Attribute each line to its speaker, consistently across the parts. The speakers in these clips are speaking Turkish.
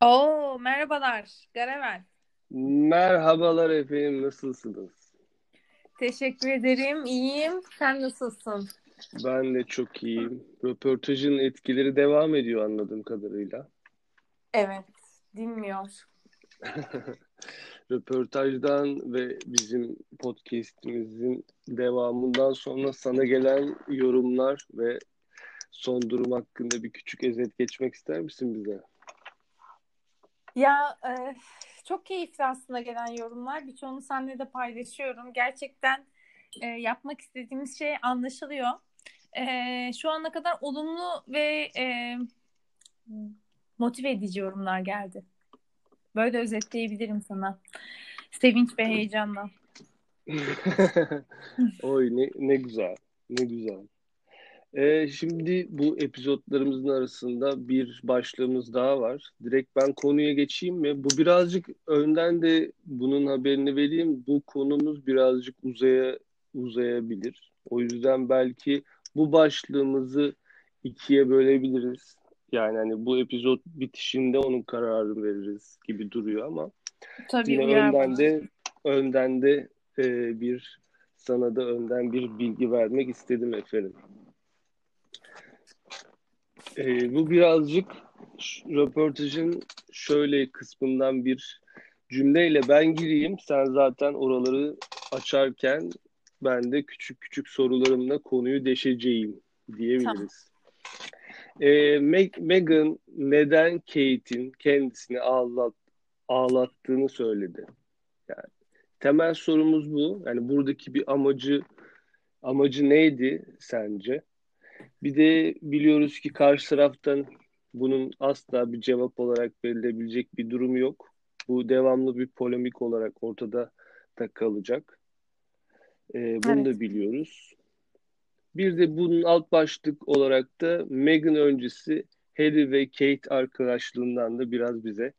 Speaker 1: Oo, merhabalar. Garevel.
Speaker 2: Merhabalar efendim, nasılsınız?
Speaker 1: Teşekkür ederim. İyiyim. Sen nasılsın?
Speaker 2: Ben de çok iyiyim. Röportajın etkileri devam ediyor anladığım kadarıyla.
Speaker 1: Evet, dinmiyor.
Speaker 2: Röportajdan ve bizim podcast'imizin devamından sonra sana gelen yorumlar ve son durum hakkında bir küçük özet geçmek ister misin bize?
Speaker 1: Ya e, çok keyifli aslında gelen yorumlar. Birçoğunu seninle de paylaşıyorum. Gerçekten e, yapmak istediğimiz şey anlaşılıyor. E, şu ana kadar olumlu ve e, motive edici yorumlar geldi. Böyle özetleyebilirim sana. Sevinç ve heyecanla.
Speaker 2: Oy ne, ne güzel. Ne güzel. Ee, şimdi bu epizotlarımızın arasında bir başlığımız daha var. Direkt ben konuya geçeyim mi? Bu birazcık önden de bunun haberini vereyim. Bu konumuz birazcık uzaya uzayabilir. O yüzden belki bu başlığımızı ikiye bölebiliriz. Yani hani bu epizot bitişinde onun kararını veririz gibi duruyor ama
Speaker 1: Tabii
Speaker 2: yine önden de önden de e, bir sana da önden bir bilgi vermek istedim efendim. E, bu birazcık röportajın şöyle kısmından bir cümleyle ben gireyim. Sen zaten oraları açarken ben de küçük küçük sorularımla konuyu deşeceğim diyebiliriz. E, Meg- Meghan neden Kate'in kendisini ağlat, ağlattığını söyledi. Yani temel sorumuz bu. Yani buradaki bir amacı amacı neydi sence? Bir de biliyoruz ki karşı taraftan bunun asla bir cevap olarak verilebilecek bir durum yok. Bu devamlı bir polemik olarak ortada da kalacak. Ee, bunu
Speaker 1: Evet.
Speaker 2: da biliyoruz. Bir de bunun alt başlık olarak da Meghan öncesi Harry ve Kate arkadaşlığından da biraz bize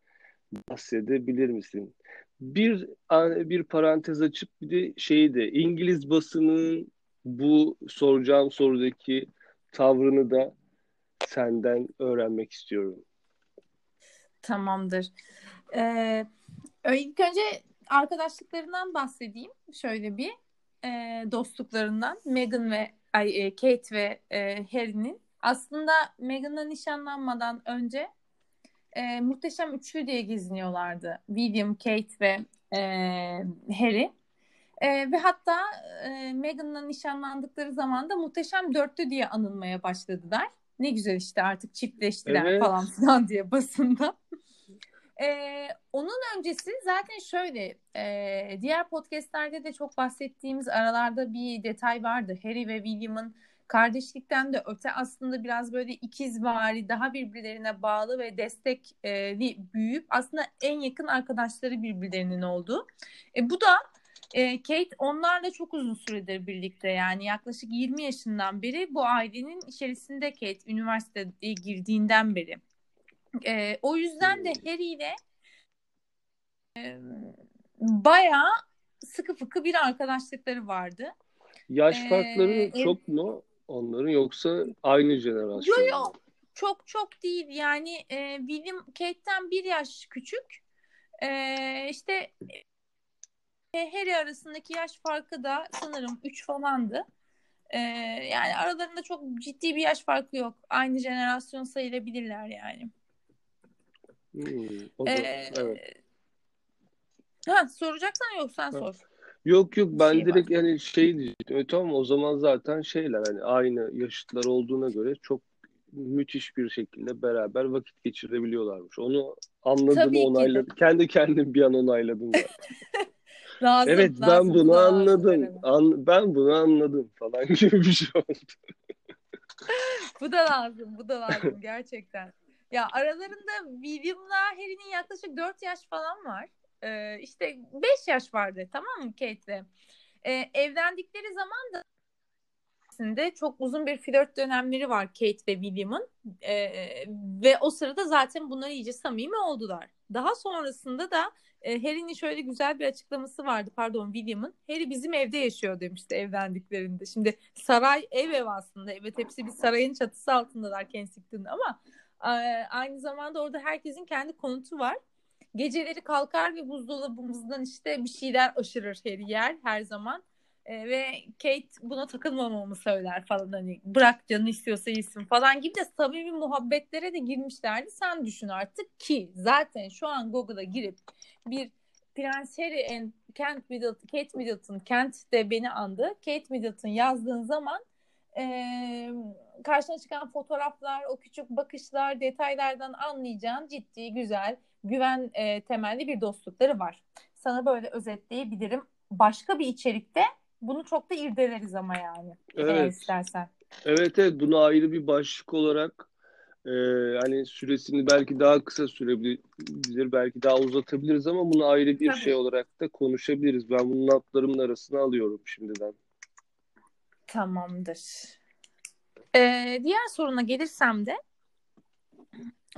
Speaker 2: bahsedebilir misin? Bir bir parantez açıp bir de şeyi de İngiliz basının bu soracağım sorudaki tavrını da senden öğrenmek istiyorum.
Speaker 1: Tamamdır. Ee, ilk önce arkadaşlıklarından bahsedeyim. Şöyle bir e, dostluklarından. Meghan ve ay, e, Kate ve e, Harry'nin. Aslında Meghan'la nişanlanmadan önce e, Muhteşem Üçlü diye geziniyorlardı. William, Kate ve e, Harry. E, ve hatta e, Meghan'la nişanlandıkları zaman da Muhteşem Dörtlü diye anılmaya başladılar. Ne güzel işte artık çiftleştiler
Speaker 2: Evet.
Speaker 1: falan filan diye basında. Ee, onun öncesi zaten şöyle e, diğer podcastlerde de çok bahsettiğimiz aralarda bir detay vardı. Harry ve William'ın kardeşlikten de öte aslında biraz böyle ikizvari daha birbirlerine bağlı ve destekli büyüyüp aslında en yakın arkadaşları birbirlerinin olduğu. E, bu da e, Kate onlarla çok uzun süredir birlikte yani yaklaşık 20 yaşından beri bu ailenin içerisinde Kate üniversiteye girdiğinden beri. E, o yüzden de Harry ile e, bayağı sıkı fıkı bir arkadaşlıkları vardı.
Speaker 2: Yaş
Speaker 1: Ee,
Speaker 2: farkları
Speaker 1: ev-
Speaker 2: çok mu onların yoksa aynı jenerasyon
Speaker 1: Yo
Speaker 2: mu?
Speaker 1: yo çok çok değil yani e, William Kate'ten bir yaş küçük. E, işte e, Harry arasındaki yaş farkı da sanırım 3 falandı. E, yani aralarında çok ciddi bir yaş farkı yok. Aynı jenerasyon sayılabilirler yani.
Speaker 2: Hmm, o da,
Speaker 1: E,
Speaker 2: evet.
Speaker 1: ha, soracaksan yok sen
Speaker 2: Ha.
Speaker 1: sor.
Speaker 2: Yok yok ben
Speaker 1: şey var.
Speaker 2: direkt yani şey diyecektim. E, tamam o zaman zaten şeyler hani aynı yaşıtlar olduğuna göre çok müthiş bir şekilde beraber vakit geçirebiliyorlarmış. Onu anladım,
Speaker 1: Tabii ki de.
Speaker 2: onayladım. Kendi kendim bir an onayladım.
Speaker 1: Lazım,
Speaker 2: Evet ben
Speaker 1: lazım. Bu
Speaker 2: bunu
Speaker 1: lazım
Speaker 2: anladım. An, ben bunu anladım falan gibi bir şey oldu.
Speaker 1: Bu da lazım, bu da lazım gerçekten. Ya aralarında William'la Harry'nin yaklaşık 4 yaş falan var. Ee, işte 5 yaş vardı tamam mı Kate'le? Ee, evlendikleri zaman da içerisinde çok uzun bir flört dönemleri var Kate ve William'ın. Ee, ve o sırada zaten bunlar iyice samimi oldular. Daha sonrasında da e, Harry'nin şöyle güzel bir açıklaması vardı pardon William'ın. Harry bizim evde yaşıyor demişti evlendiklerinde. Şimdi saray ev ev aslında. Evet hepsi bir sarayın çatısı altındalar Kensington'da ama Aynı zamanda orada herkesin kendi konutu var. Geceleri kalkar ve buzdolabımızdan işte bir şeyler aşırır her yer her zaman. E, ve Kate buna takılmamamı söyler falan hani bırak canı istiyorsa yesin falan gibi de samimi muhabbetlere de girmişlerdi. Sen düşün artık ki zaten şu an Google'a girip bir Prens Harry and Kent Middleton, Kate Middleton, Kent de beni andı. Kate Middleton yazdığın zaman e, karşına çıkan fotoğraflar, o küçük bakışlar, detaylardan anlayacağın ciddi, güzel, güven e, temelli bir dostlukları var. Sana böyle özetleyebilirim. Başka bir içerikte bunu çok da irdeleriz ama yani. Evet. İstersen.
Speaker 2: Evet evet bunu ayrı bir başlık olarak e, hani süresini belki daha kısa sürebilir, belki daha uzatabiliriz ama bunu ayrı bir Tabii. şey olarak da konuşabiliriz. Ben bunun notlarımın arasına alıyorum şimdiden.
Speaker 1: Tamamdır. Ee, diğer soruna gelirsem de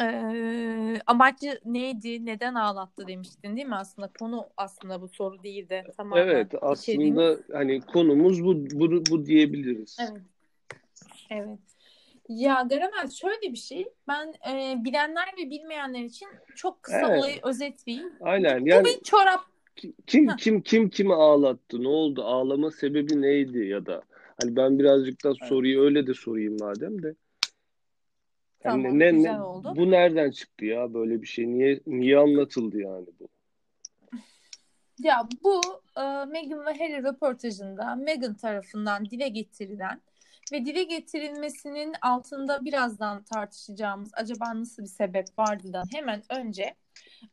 Speaker 1: ee, amacı neydi, neden ağlattı demiştin değil mi aslında? Konu aslında bu soru değil de
Speaker 2: tamamen Evet aslında içeriğimiz... hani konumuz bu, bu, bu diyebiliriz.
Speaker 1: Evet. Evet. Ya Garamel şöyle bir şey. Ben e, bilenler ve bilmeyenler için çok kısa evet. olayı özetleyeyim.
Speaker 2: Aynen. Yani,
Speaker 1: bu bir çorap.
Speaker 2: Kim Heh. kim kim kimi ağlattı? Ne oldu? Ağlama sebebi neydi ya da hani ben birazcık da soruyu evet. öyle de sorayım madem de.
Speaker 1: Tamam, yani ne, güzel ne, oldu.
Speaker 2: Bu nereden çıktı ya böyle bir şey? Niye niye anlatıldı yani bu?
Speaker 1: Ya bu e, Meghan ve Harry röportajında Meghan tarafından dile getirilen ve dile getirilmesinin altında birazdan tartışacağımız acaba nasıl bir sebep vardıdan hemen önce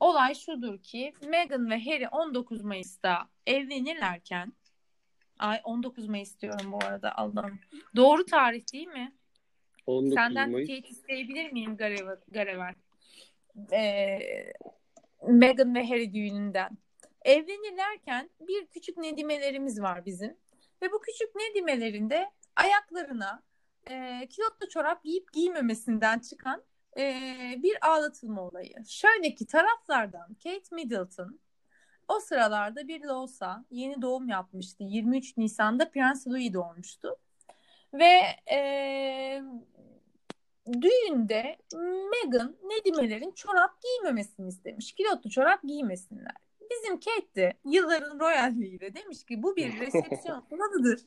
Speaker 1: olay şudur ki Meghan ve Harry 19 Mayıs'ta evlenirlerken ay 19 Mayıs diyorum bu arada Allah'ım. Doğru tarih değil mi? 19 Senden Mayıs. teyit isteyebilir miyim Garever? Ee, Meghan ve Harry düğününden. Evlenirlerken bir küçük nedimelerimiz var bizim. Ve bu küçük nedimelerinde ayaklarına e, kilotlu çorap giyip giymemesinden çıkan e, bir ağlatılma olayı. Şöyle ki taraflardan Kate Middleton o sıralarda bir Losa yeni doğum yapmıştı. 23 Nisan'da Prens Louis doğmuştu. Ve e, düğünde Meghan Nedime'lerin çorap giymemesini istemiş. Kilotlu çorap giymesinler. Bizim Kate de yılların royalliğiyle demiş ki bu bir resepsiyon kuralıdır.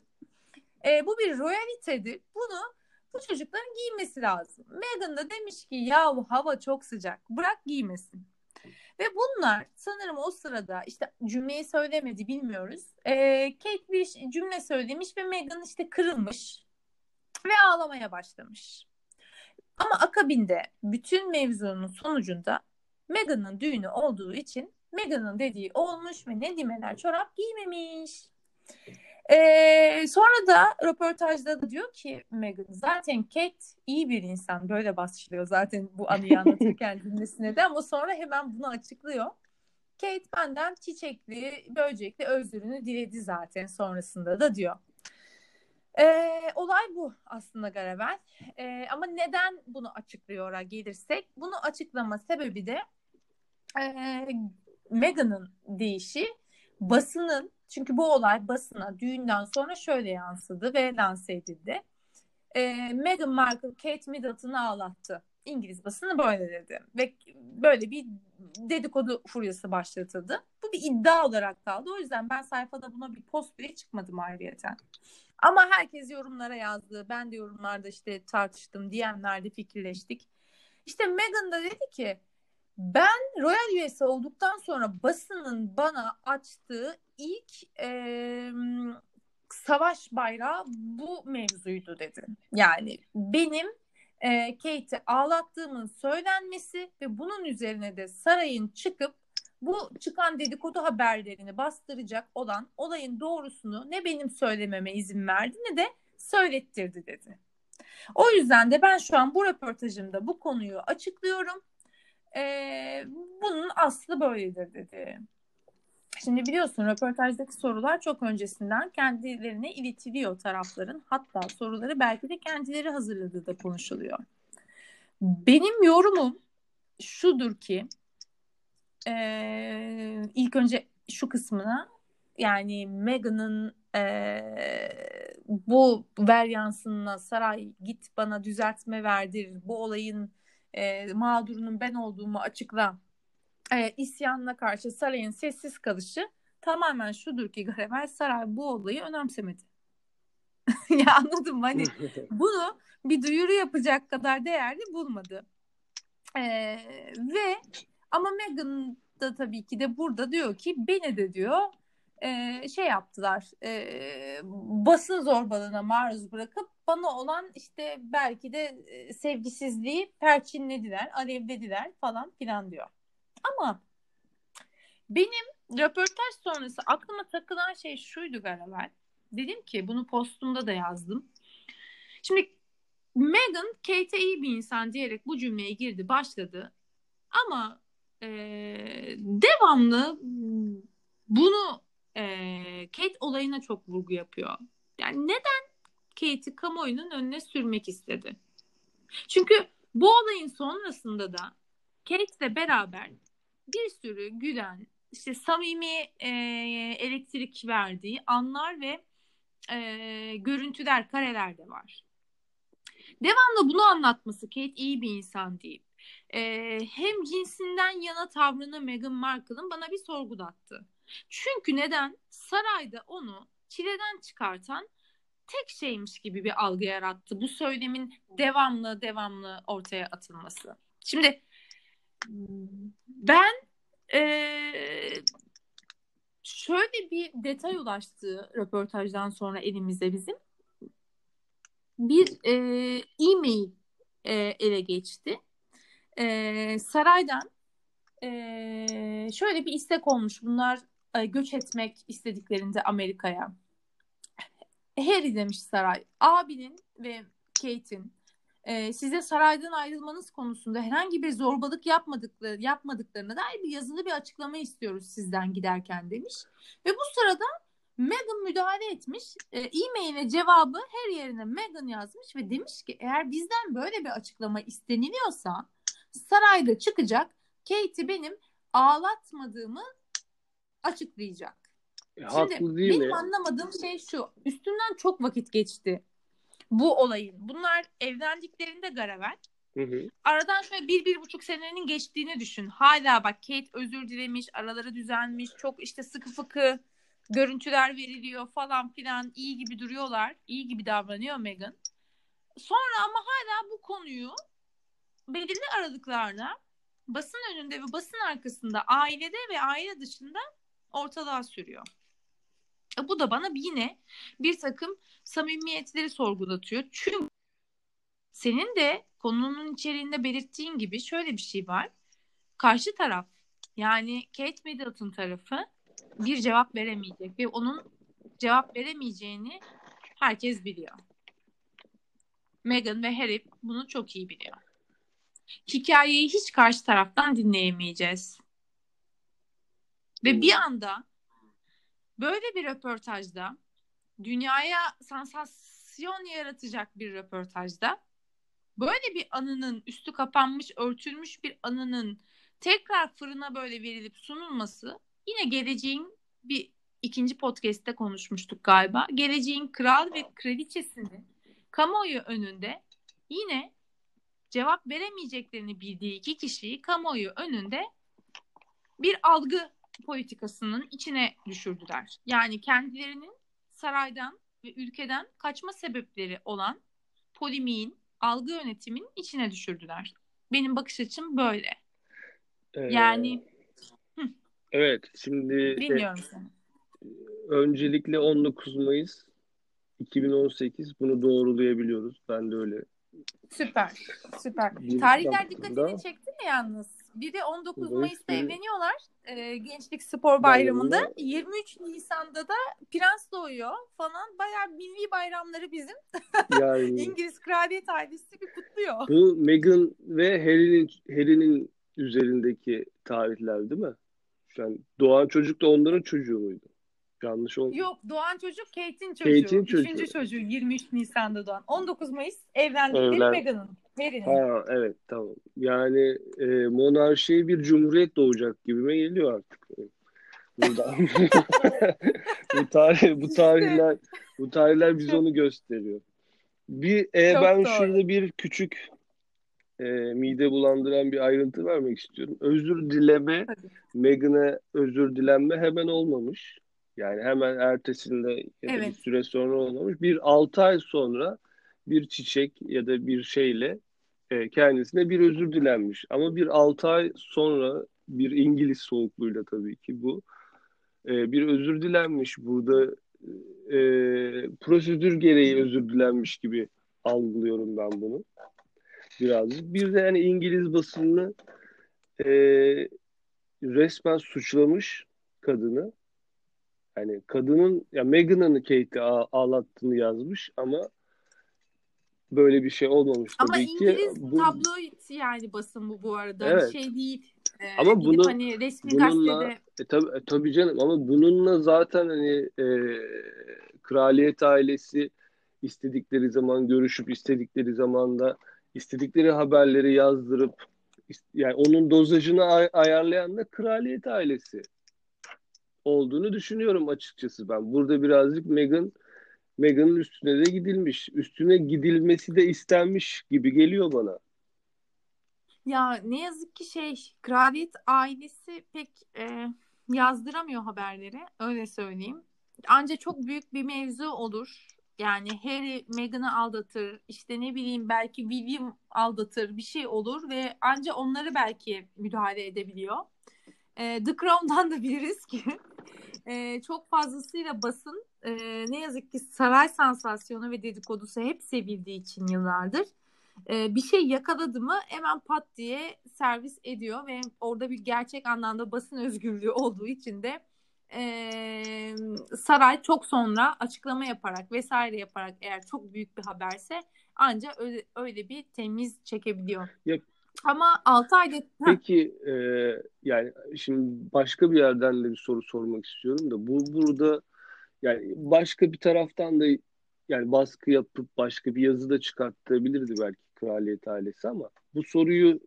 Speaker 1: E, bu bir royalitedir. Bunu bu çocukların giymesi lazım. Meghan da demiş ki ya bu hava çok sıcak bırak giymesin. Ve bunlar sanırım o sırada işte cümleyi söylemedi bilmiyoruz. E, Kate bir cümle söylemiş ve Meghan işte kırılmış ve ağlamaya başlamış. Ama akabinde bütün mevzunun sonucunda Meghan'ın düğünü olduğu için Meghan'ın dediği olmuş ve Nedimeler çorap giymemiş. Ee, sonra da röportajda da diyor ki Meghan zaten Kate iyi bir insan böyle başlıyor zaten bu anıyı anlatırken cümlesine de ama sonra hemen bunu açıklıyor. Kate benden çiçekli, böcekli özürünü diledi zaten sonrasında da diyor. Ee, olay bu aslında Garavel. Ee, ama neden bunu açıklıyor'a gelirsek, bunu açıklama sebebi de e, Meghan'ın deyişi basının çünkü bu olay basına düğünden sonra şöyle yansıdı ve lanse edildi. E, Meghan Markle Kate Middleton'ı ağlattı. İngiliz basını böyle dedi. Ve böyle bir dedikodu furyası başlatıldı. Bu bir iddia olarak kaldı. O yüzden ben sayfada buna bir post bile çıkmadım ayrıyeten. Ama herkes yorumlara yazdı. Ben de yorumlarda işte tartıştım. DM'lerde fikirleştik. İşte Meghan da dedi ki ben royal üyesi olduktan sonra basının bana açtığı ilk e, savaş bayrağı bu mevzuydu dedi. Yani benim e, Kate'i ağlattığımın söylenmesi ve bunun üzerine de sarayın çıkıp bu çıkan dedikodu haberlerini bastıracak olan olayın doğrusunu ne benim söylememe izin verdi ne de söylettirdi dedi. O yüzden de ben şu an bu röportajımda bu konuyu açıklıyorum. Ee, bunun aslı böyledir dedi. Şimdi biliyorsun röportajdaki sorular çok öncesinden kendilerine iletiliyor tarafların. Hatta soruları belki de kendileri hazırladığı da konuşuluyor. Benim yorumum şudur ki e, ilk önce şu kısmına yani Meghan'ın e, bu ver yansınına saray git bana düzeltme verdir bu olayın e, mağdurunun ben olduğumu açıkla e, isyanına karşı sarayın sessiz kalışı tamamen şudur ki Garevel saray bu olayı önemsemedi. ya anladım? Hani bunu bir duyuru yapacak kadar değerli bulmadı. Ee, ve ama Meghan da tabii ki de burada diyor ki beni de diyor e, şey yaptılar e, basın zorbalığına maruz bırakıp bana olan işte belki de e, sevgisizliği perçinlediler, alevlediler falan filan diyor. Ama benim röportaj sonrası aklıma takılan şey şuydu Garavel. Dedim ki bunu postumda da yazdım. Şimdi Meghan Kate'e iyi bir insan diyerek bu cümleye girdi başladı. Ama e, devamlı bunu e, Kate olayına çok vurgu yapıyor. Yani neden Kate'i kamuoyunun önüne sürmek istedi? Çünkü bu olayın sonrasında da Kate'le beraber bir sürü gülen, işte samimi e, elektrik verdiği anlar ve e, görüntüler, kareler de var. Devamlı bunu anlatması Kate iyi bir insan deyip e, hem cinsinden yana tavrını Meghan Markle'ın bana bir sorgulattı. Çünkü neden? Sarayda onu çileden çıkartan tek şeymiş gibi bir algı yarattı. Bu söylemin devamlı devamlı ortaya atılması. Şimdi ben ee, şöyle bir detay ulaştı röportajdan sonra elimize bizim. Bir e, e-mail e, ele geçti. E, saraydan e, şöyle bir istek olmuş. Bunlar e, göç etmek istediklerinde Amerika'ya. Harry demiş saray. Abinin ve Kate'in e, size saraydan ayrılmanız konusunda herhangi bir zorbalık yapmadıkları yapmadıklarına dair bir yazılı bir açıklama istiyoruz sizden giderken demiş. Ve bu sırada Meghan müdahale etmiş. E, e-mail'e cevabı her yerine Meghan yazmış ve demiş ki eğer bizden böyle bir açıklama isteniliyorsa sarayda çıkacak Kate'i benim ağlatmadığımı açıklayacak.
Speaker 2: E,
Speaker 1: Şimdi
Speaker 2: değil
Speaker 1: benim
Speaker 2: mi?
Speaker 1: anlamadığım şey şu. Üstünden çok vakit geçti bu olayın. Bunlar evlendiklerinde Garavel.
Speaker 2: Hı hı.
Speaker 1: Aradan şöyle bir, bir buçuk senenin geçtiğini düşün. Hala bak Kate özür dilemiş, araları düzelmiş, çok işte sıkı fıkı görüntüler veriliyor falan filan. iyi gibi duruyorlar, iyi gibi davranıyor Meghan. Sonra ama hala bu konuyu belirli aralıklarla basın önünde ve basın arkasında ailede ve aile dışında ortalığa sürüyor. E, bu da bana yine bir takım samimiyetleri sorgulatıyor. Çünkü senin de konunun içeriğinde belirttiğin gibi şöyle bir şey var. Karşı taraf yani Kate Middleton tarafı bir cevap veremeyecek ve onun cevap veremeyeceğini herkes biliyor. Meghan ve Harry bunu çok iyi biliyor. Hikayeyi hiç karşı taraftan dinleyemeyeceğiz. Ve bir anda böyle bir röportajda dünyaya sansasyon yaratacak bir röportajda böyle bir anının üstü kapanmış, örtülmüş bir anının tekrar fırına böyle verilip sunulması yine geleceğin bir ikinci podcast'te konuşmuştuk galiba. Geleceğin kral ve kraliçesini kamuoyu önünde yine cevap veremeyeceklerini bildiği iki kişiyi kamuoyu önünde bir algı politikasının içine düşürdüler. Yani kendilerinin saraydan ve ülkeden kaçma sebepleri olan polimiğin, algı yönetimin içine düşürdüler. Benim bakış açım böyle.
Speaker 2: Ee,
Speaker 1: Yani
Speaker 2: evet şimdi e,
Speaker 1: dinliyorum seni.
Speaker 2: öncelikle 19 Mayıs 2018 bunu doğrulayabiliyoruz. Ben de öyle.
Speaker 1: Süper, süper.
Speaker 2: Bir
Speaker 1: Tarihler dikkatini çekti mi yalnız? Biri 19
Speaker 2: Mayıs
Speaker 1: Mayıs'ta evleniyorlar. Ee, Gençlik Spor Bayramı'nda. 23 Nisan'da da Prens doğuyor falan. Bayağı milli bayramları bizim.
Speaker 2: Yani
Speaker 1: İngiliz kraliyet ailesi bir kutluyor.
Speaker 2: bu Meghan ve Harry'nin Harry'nin üzerindeki tarihler değil mi? An doğan çocuk da onların çocuğu muydu? Yanlış oldu.
Speaker 1: Yok doğan çocuk Kate'in çocuğu.
Speaker 2: Kate'in çocuğu.
Speaker 1: Üçüncü çocuğu 23 Nisan'da doğan. 19 Mayıs evlendikleri
Speaker 2: Evlen-
Speaker 1: Meghan'ın.
Speaker 2: Ha evet tamam. Yani e, monarşiye bir cumhuriyet doğacak gibime geliyor artık. Buradan. bu tarih bu tarihler bu tarihler bize onu gösteriyor. Bir e,
Speaker 1: Çok
Speaker 2: ben
Speaker 1: doğru.
Speaker 2: şurada bir küçük e, mide bulandıran bir ayrıntı vermek istiyorum. Özür dileme, Meghan'a özür dilenme hemen olmamış. Yani hemen ertesinde ya da evet. bir süre sonra olmamış. Bir 6 ay sonra bir çiçek ya da bir şeyle e, kendisine bir özür dilenmiş. Ama bir 6 ay sonra bir İngiliz soğukluğuyla tabii ki bu e, bir özür dilenmiş. Burada e, prosedür gereği özür dilenmiş gibi algılıyorum ben bunu birazcık. Bir de yani İngiliz basını e, resmen suçlamış kadını. Yani kadının ya Meghan'ın Kate'i ağlattığını yazmış ama böyle bir şey olmamış
Speaker 1: ama tabii ki. Ama İngiliz bu... tabloid yani basın bu bu arada. Evet. Bir şey değil. Ee, ama bunu hani resmi bununla, gazetede
Speaker 2: e, tabii, e, tabii canım ama bununla zaten hani e, kraliyet ailesi istedikleri zaman görüşüp istedikleri zaman da istedikleri haberleri yazdırıp yani onun dozajını ay- ayarlayan da kraliyet ailesi olduğunu düşünüyorum açıkçası ben. Burada birazcık Meghan Meghan'ın üstüne de gidilmiş. Üstüne gidilmesi de istenmiş gibi geliyor bana.
Speaker 1: Ya ne yazık ki şey kraliyet ailesi pek e, yazdıramıyor haberleri öyle söyleyeyim. Ancak çok büyük bir mevzu olur. Yani Harry Meghan'ı aldatır, işte ne bileyim belki William aldatır bir şey olur ve ancak onları belki müdahale edebiliyor. E, The Crown'dan da biliriz ki e, çok fazlasıyla basın e, ne yazık ki saray sansasyonu ve dedikodusu hep sevildiği için yıllardır e, bir şey yakaladı mı hemen pat diye servis ediyor ve orada bir gerçek anlamda basın özgürlüğü olduğu için de e, saray çok sonra açıklama yaparak vesaire yaparak eğer çok büyük bir haberse ancak öyle, öyle bir temiz çekebiliyor. Ya, Ama 6 ayda...
Speaker 2: Peki e, yani şimdi başka bir yerden de bir soru sormak istiyorum da bu burada yani başka bir taraftan da yani baskı yapıp başka bir yazı da çıkarttırabilirdi belki kraliyet ailesi ama bu soruyu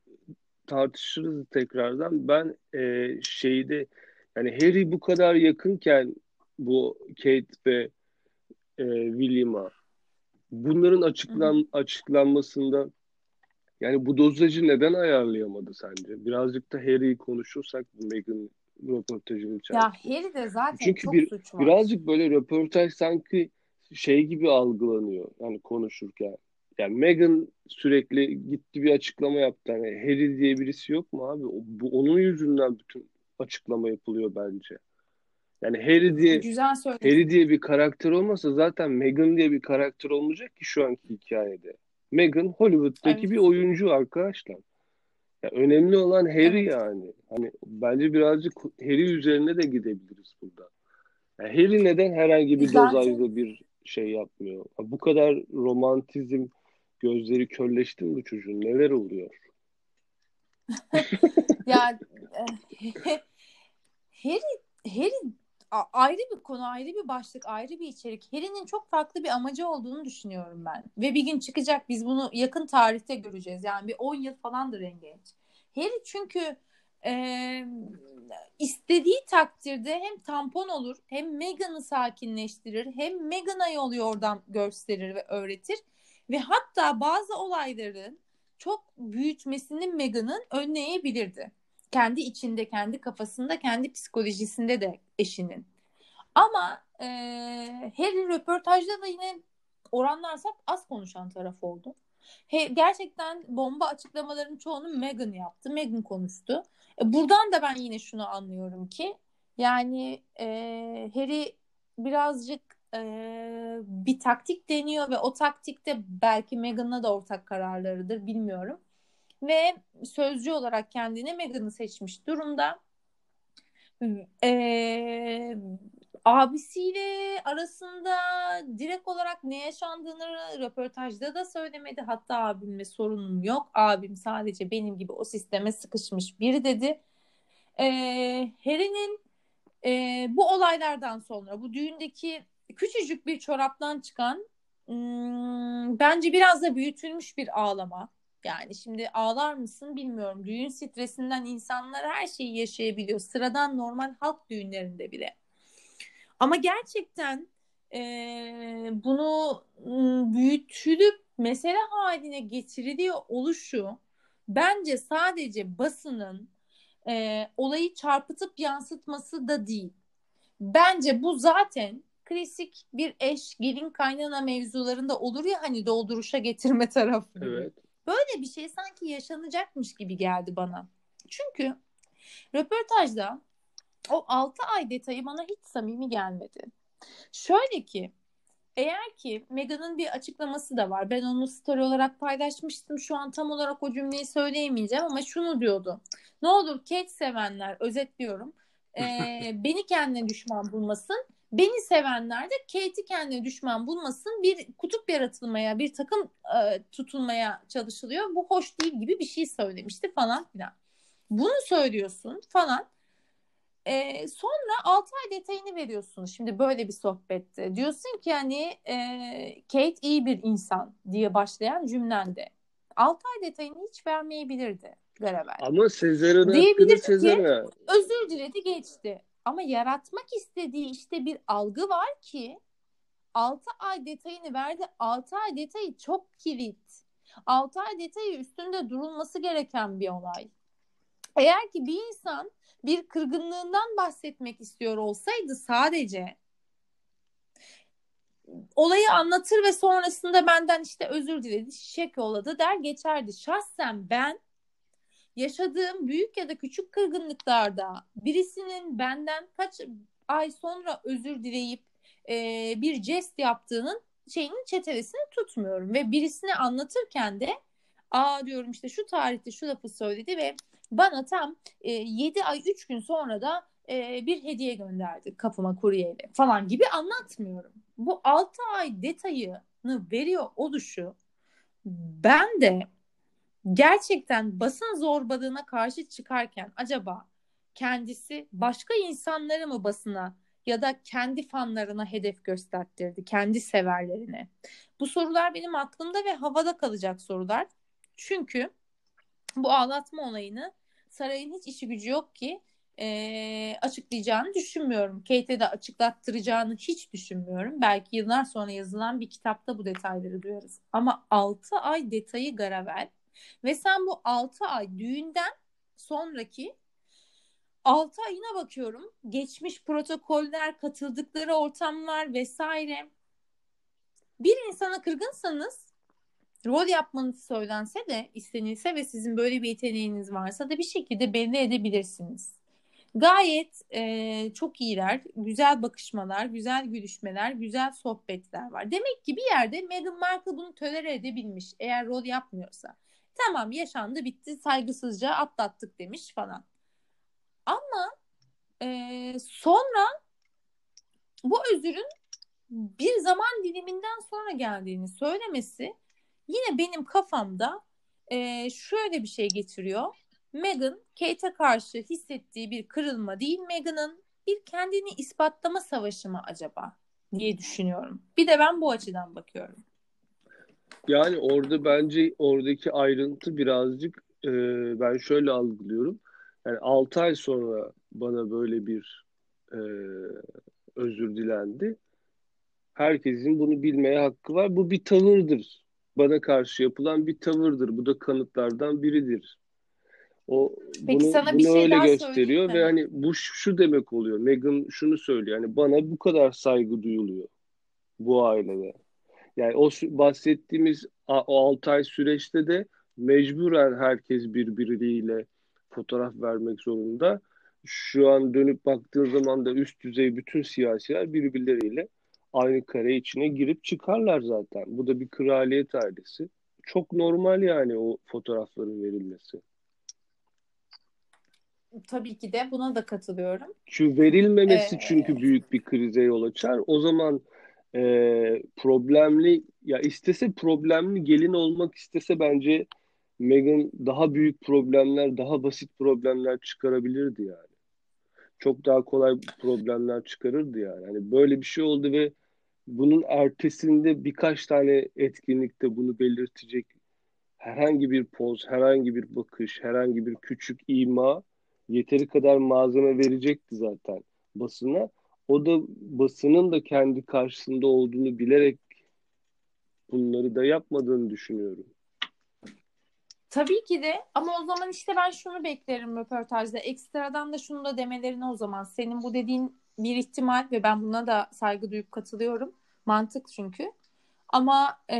Speaker 2: tartışırız tekrardan. Ben e, şeyde yani Harry bu kadar yakınken bu Kate ve e, William'a bunların açıklan açıklanmasında yani bu dozajı neden ayarlayamadı sence? Birazcık da Harry'i konuşursak Meghan röportajının
Speaker 1: içerisinde. Ya Harry de zaten
Speaker 2: Çünkü
Speaker 1: çok
Speaker 2: bir,
Speaker 1: suç var.
Speaker 2: Birazcık böyle röportaj sanki şey gibi algılanıyor yani konuşurken. Yani Meghan sürekli gitti bir açıklama yaptı. Hani Harry diye birisi yok mu abi? O, bu onun yüzünden bütün açıklama yapılıyor bence. Yani Harry diye Güzel Harry diye bir karakter olmasa zaten Meghan diye bir karakter olmayacak ki şu anki hikayede. Meghan Hollywood'daki evet. bir oyuncu arkadaşlar. Ya önemli olan Harry evet. yani. Hani bence birazcık Harry üzerine de gidebiliriz burada. Yani Harry neden herhangi bir zaten... dozajda bir şey yapmıyor? Bu kadar romantizm gözleri körleşti mi bu çocuğun? Neler oluyor?
Speaker 1: ya Harry Harry ayrı bir konu, ayrı bir başlık, ayrı bir içerik. Harry'nin çok farklı bir amacı olduğunu düşünüyorum ben. Ve bir gün çıkacak biz bunu yakın tarihte göreceğiz. Yani bir 10 yıl falandır en genç. Harry çünkü e, istediği takdirde hem tampon olur hem Meghan'ı sakinleştirir hem Meghan'a yol yordam gösterir ve öğretir. Ve hatta bazı olayların çok büyütmesini Meghan'ın önleyebilirdi. Kendi içinde, kendi kafasında, kendi psikolojisinde de eşinin. Ama e, Harry röportajda da yine oranlarsak az konuşan taraf oldu. He, gerçekten bomba açıklamaların çoğunu Meghan yaptı. Meghan konuştu. E, buradan da ben yine şunu anlıyorum ki yani e, Harry birazcık e, bir taktik deniyor ve o taktikte belki Meghan'la da ortak kararlarıdır bilmiyorum. Ve sözcü olarak kendine Meghan'ı seçmiş durumda. E, abisiyle arasında direkt olarak ne yaşandığını röportajda da söylemedi. Hatta abimle sorunum yok. Abim sadece benim gibi o sisteme sıkışmış biri dedi. E, Harry'nin e, bu olaylardan sonra bu düğündeki küçücük bir çoraptan çıkan hmm, bence biraz da büyütülmüş bir ağlama. Yani şimdi ağlar mısın bilmiyorum. Düğün stresinden insanlar her şeyi yaşayabiliyor. Sıradan normal halk düğünlerinde bile. Ama gerçekten e, bunu büyütülüp mesele haline getiriliyor oluşu bence sadece basının e, olayı çarpıtıp yansıtması da değil. Bence bu zaten klasik bir eş gelin kaynana mevzularında olur ya hani dolduruşa getirme tarafı.
Speaker 2: Evet.
Speaker 1: Böyle bir şey sanki yaşanacakmış gibi geldi bana. Çünkü röportajda o 6 ay detayı bana hiç samimi gelmedi. Şöyle ki eğer ki Meghan'ın bir açıklaması da var. Ben onu story olarak paylaşmıştım. Şu an tam olarak o cümleyi söyleyemeyeceğim ama şunu diyordu. Ne olur Kate sevenler özetliyorum. E, beni kendine düşman bulmasın. Beni sevenler de Kate'i kendine düşman bulmasın. Bir kutup yaratılmaya, bir takım e, tutulmaya çalışılıyor. Bu hoş değil gibi bir şey söylemişti falan filan. Bunu söylüyorsun falan. E, sonra 6 ay detayını veriyorsun şimdi böyle bir sohbette. Diyorsun ki hani e, Kate iyi bir insan diye başlayan cümlende. 6 ay detayını hiç vermeyebilirdi Gravel.
Speaker 2: Ama Sezar'ın hakkını Sezar'a.
Speaker 1: Özür diledi geçti. Ama yaratmak istediği işte bir algı var ki 6 ay detayını verdi. 6 ay detayı çok kilit. 6 ay detayı üstünde durulması gereken bir olay. Eğer ki bir insan bir kırgınlığından bahsetmek istiyor olsaydı sadece olayı anlatır ve sonrasında benden işte özür diledi, şişek yolladı der geçerdi. Şahsen ben yaşadığım büyük ya da küçük kırgınlıklarda birisinin benden kaç ay sonra özür dileyip e, bir jest yaptığının şeyinin çetelesini tutmuyorum ve birisini anlatırken de aa diyorum işte şu tarihte şu lafı söyledi ve bana tam e, 7 ay 3 gün sonra da e, bir hediye gönderdi kapıma kuryeyle falan gibi anlatmıyorum. Bu 6 ay detayını veriyor oluşu ben de gerçekten basın zorbalığına karşı çıkarken acaba kendisi başka insanları mı basına ya da kendi fanlarına hedef gösterdirdi, kendi severlerine? Bu sorular benim aklımda ve havada kalacak sorular. Çünkü bu ağlatma olayını sarayın hiç işi gücü yok ki e, açıklayacağını düşünmüyorum. Kate'e de açıklattıracağını hiç düşünmüyorum. Belki yıllar sonra yazılan bir kitapta bu detayları duyarız. Ama 6 ay detayı Garavel ve sen bu 6 ay düğünden sonraki 6 ayına bakıyorum. Geçmiş protokoller, katıldıkları ortamlar vesaire. Bir insana kırgınsanız rol yapmanız söylense de istenilse ve sizin böyle bir yeteneğiniz varsa da bir şekilde belli edebilirsiniz. Gayet e, çok iyiler, güzel bakışmalar, güzel gülüşmeler, güzel sohbetler var. Demek ki bir yerde Meghan Markle bunu tölere edebilmiş eğer rol yapmıyorsa. Tamam yaşandı bitti saygısızca atlattık demiş falan. Ama e, sonra bu özürün bir zaman diliminden sonra geldiğini söylemesi yine benim kafamda e, şöyle bir şey getiriyor. Meghan Kate'e karşı hissettiği bir kırılma değil Meghan'ın bir kendini ispatlama savaşı mı acaba diye düşünüyorum. Bir de ben bu açıdan bakıyorum.
Speaker 2: Yani orada bence oradaki ayrıntı birazcık e, ben şöyle algılıyorum. Yani 6 ay sonra bana böyle bir e, özür dilendi. Herkesin bunu bilmeye hakkı var. Bu bir tavırdır. Bana karşı yapılan bir tavırdır. Bu da kanıtlardan biridir. O Peki bunu, sana bunu bir şey öyle gösteriyor ve hani bu şu demek oluyor. Meghan şunu söylüyor. Yani bana bu kadar saygı duyuluyor bu ailede. Yani o bahsettiğimiz o 6 ay süreçte de mecburen herkes birbiriyle fotoğraf vermek zorunda. Şu an dönüp baktığın zaman da üst düzey bütün siyasiler birbirleriyle aynı kare içine girip çıkarlar zaten. Bu da bir kraliyet ailesi. Çok normal yani o fotoğrafların verilmesi.
Speaker 1: Tabii ki de buna da katılıyorum.
Speaker 2: Şu verilmemesi ee, çünkü büyük bir krize yol açar. O zaman e, problemli ya istese problemli gelin olmak istese bence Meghan daha büyük problemler, daha basit problemler çıkarabilirdi yani. Çok daha kolay problemler çıkarırdı yani. Hani böyle bir şey oldu ve bunun ertesinde birkaç tane etkinlikte bunu belirtecek herhangi bir poz, herhangi bir bakış, herhangi bir küçük ima yeteri kadar malzeme verecekti zaten basına o da basının da kendi karşısında olduğunu bilerek bunları da yapmadığını düşünüyorum.
Speaker 1: Tabii ki de ama o zaman işte ben şunu beklerim röportajda. Ekstradan da şunu da demelerini o zaman. Senin bu dediğin bir ihtimal ve ben buna da saygı duyup katılıyorum. Mantık çünkü. Ama e,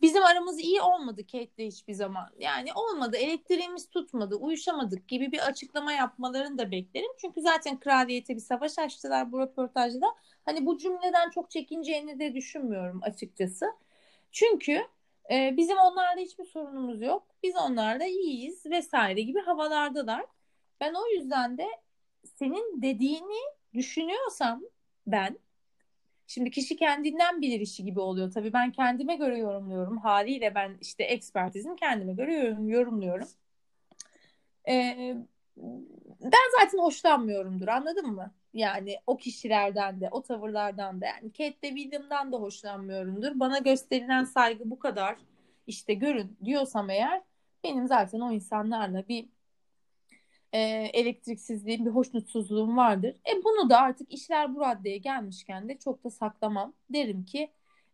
Speaker 1: bizim aramız iyi olmadı Kate'le hiçbir zaman. Yani olmadı, elektriğimiz tutmadı, uyuşamadık gibi bir açıklama yapmalarını da beklerim. Çünkü zaten kraliyete bir savaş açtılar bu röportajda. Hani bu cümleden çok çekineceğini de düşünmüyorum açıkçası. Çünkü e, bizim onlarla hiçbir sorunumuz yok. Biz onlarla iyiyiz vesaire gibi havalardalar. Ben o yüzden de senin dediğini düşünüyorsam ben Şimdi kişi kendinden bilir işi gibi oluyor. Tabii ben kendime göre yorumluyorum. Haliyle ben işte ekspertizim kendime göre yorum, yorumluyorum. Ee, ben zaten hoşlanmıyorumdur anladın mı? Yani o kişilerden de, o tavırlardan da. Yani Kate da hoşlanmıyorumdur. Bana gösterilen saygı bu kadar işte görün diyorsam eğer benim zaten o insanlarla bir e, elektriksizliğim, bir hoşnutsuzluğum vardır. E bunu da artık işler bu raddeye gelmişken de çok da saklamam. Derim ki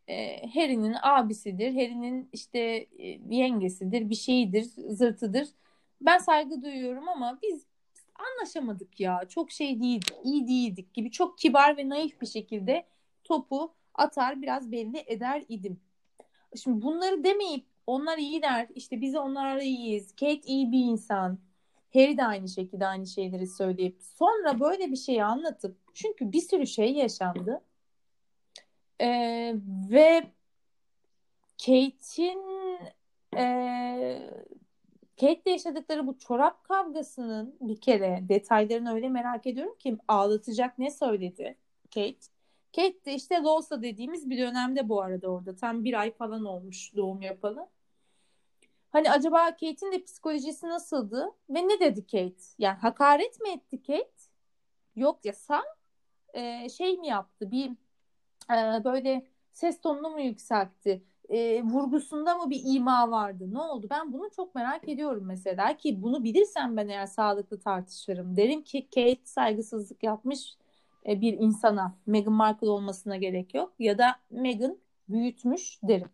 Speaker 1: e, Harry'nin abisidir, Harry'nin işte e, yengesidir, bir şeyidir, zırtıdır. Ben saygı duyuyorum ama biz anlaşamadık ya. Çok şey değil, iyi değildik gibi çok kibar ve naif bir şekilde topu atar biraz belli eder idim. Şimdi bunları demeyip onlar iyiler, işte biz onlarla iyiyiz, Kate iyi bir insan, Harry de aynı şekilde aynı şeyleri söyleyip sonra böyle bir şeyi anlatıp çünkü bir sürü şey yaşandı ee, ve Kate'in e, Kate'le yaşadıkları bu çorap kavgasının bir kere detaylarını öyle merak ediyorum ki ağlatacak ne söyledi Kate. Kate de işte Losa dediğimiz bir dönemde bu arada orada. Tam bir ay falan olmuş doğum yapalı. Hani acaba Kate'in de psikolojisi nasıldı? Ve ne dedi Kate? Yani hakaret mi etti Kate? Yok ya sen e, şey mi yaptı? Bir e, böyle ses tonunu mu yükseltti? E, vurgusunda mı bir ima vardı? Ne oldu? Ben bunu çok merak ediyorum mesela ki bunu bilirsem ben eğer sağlıklı tartışırım. Derim ki Kate saygısızlık yapmış e, bir insana. Meghan Markle olmasına gerek yok. Ya da Meghan büyütmüş derim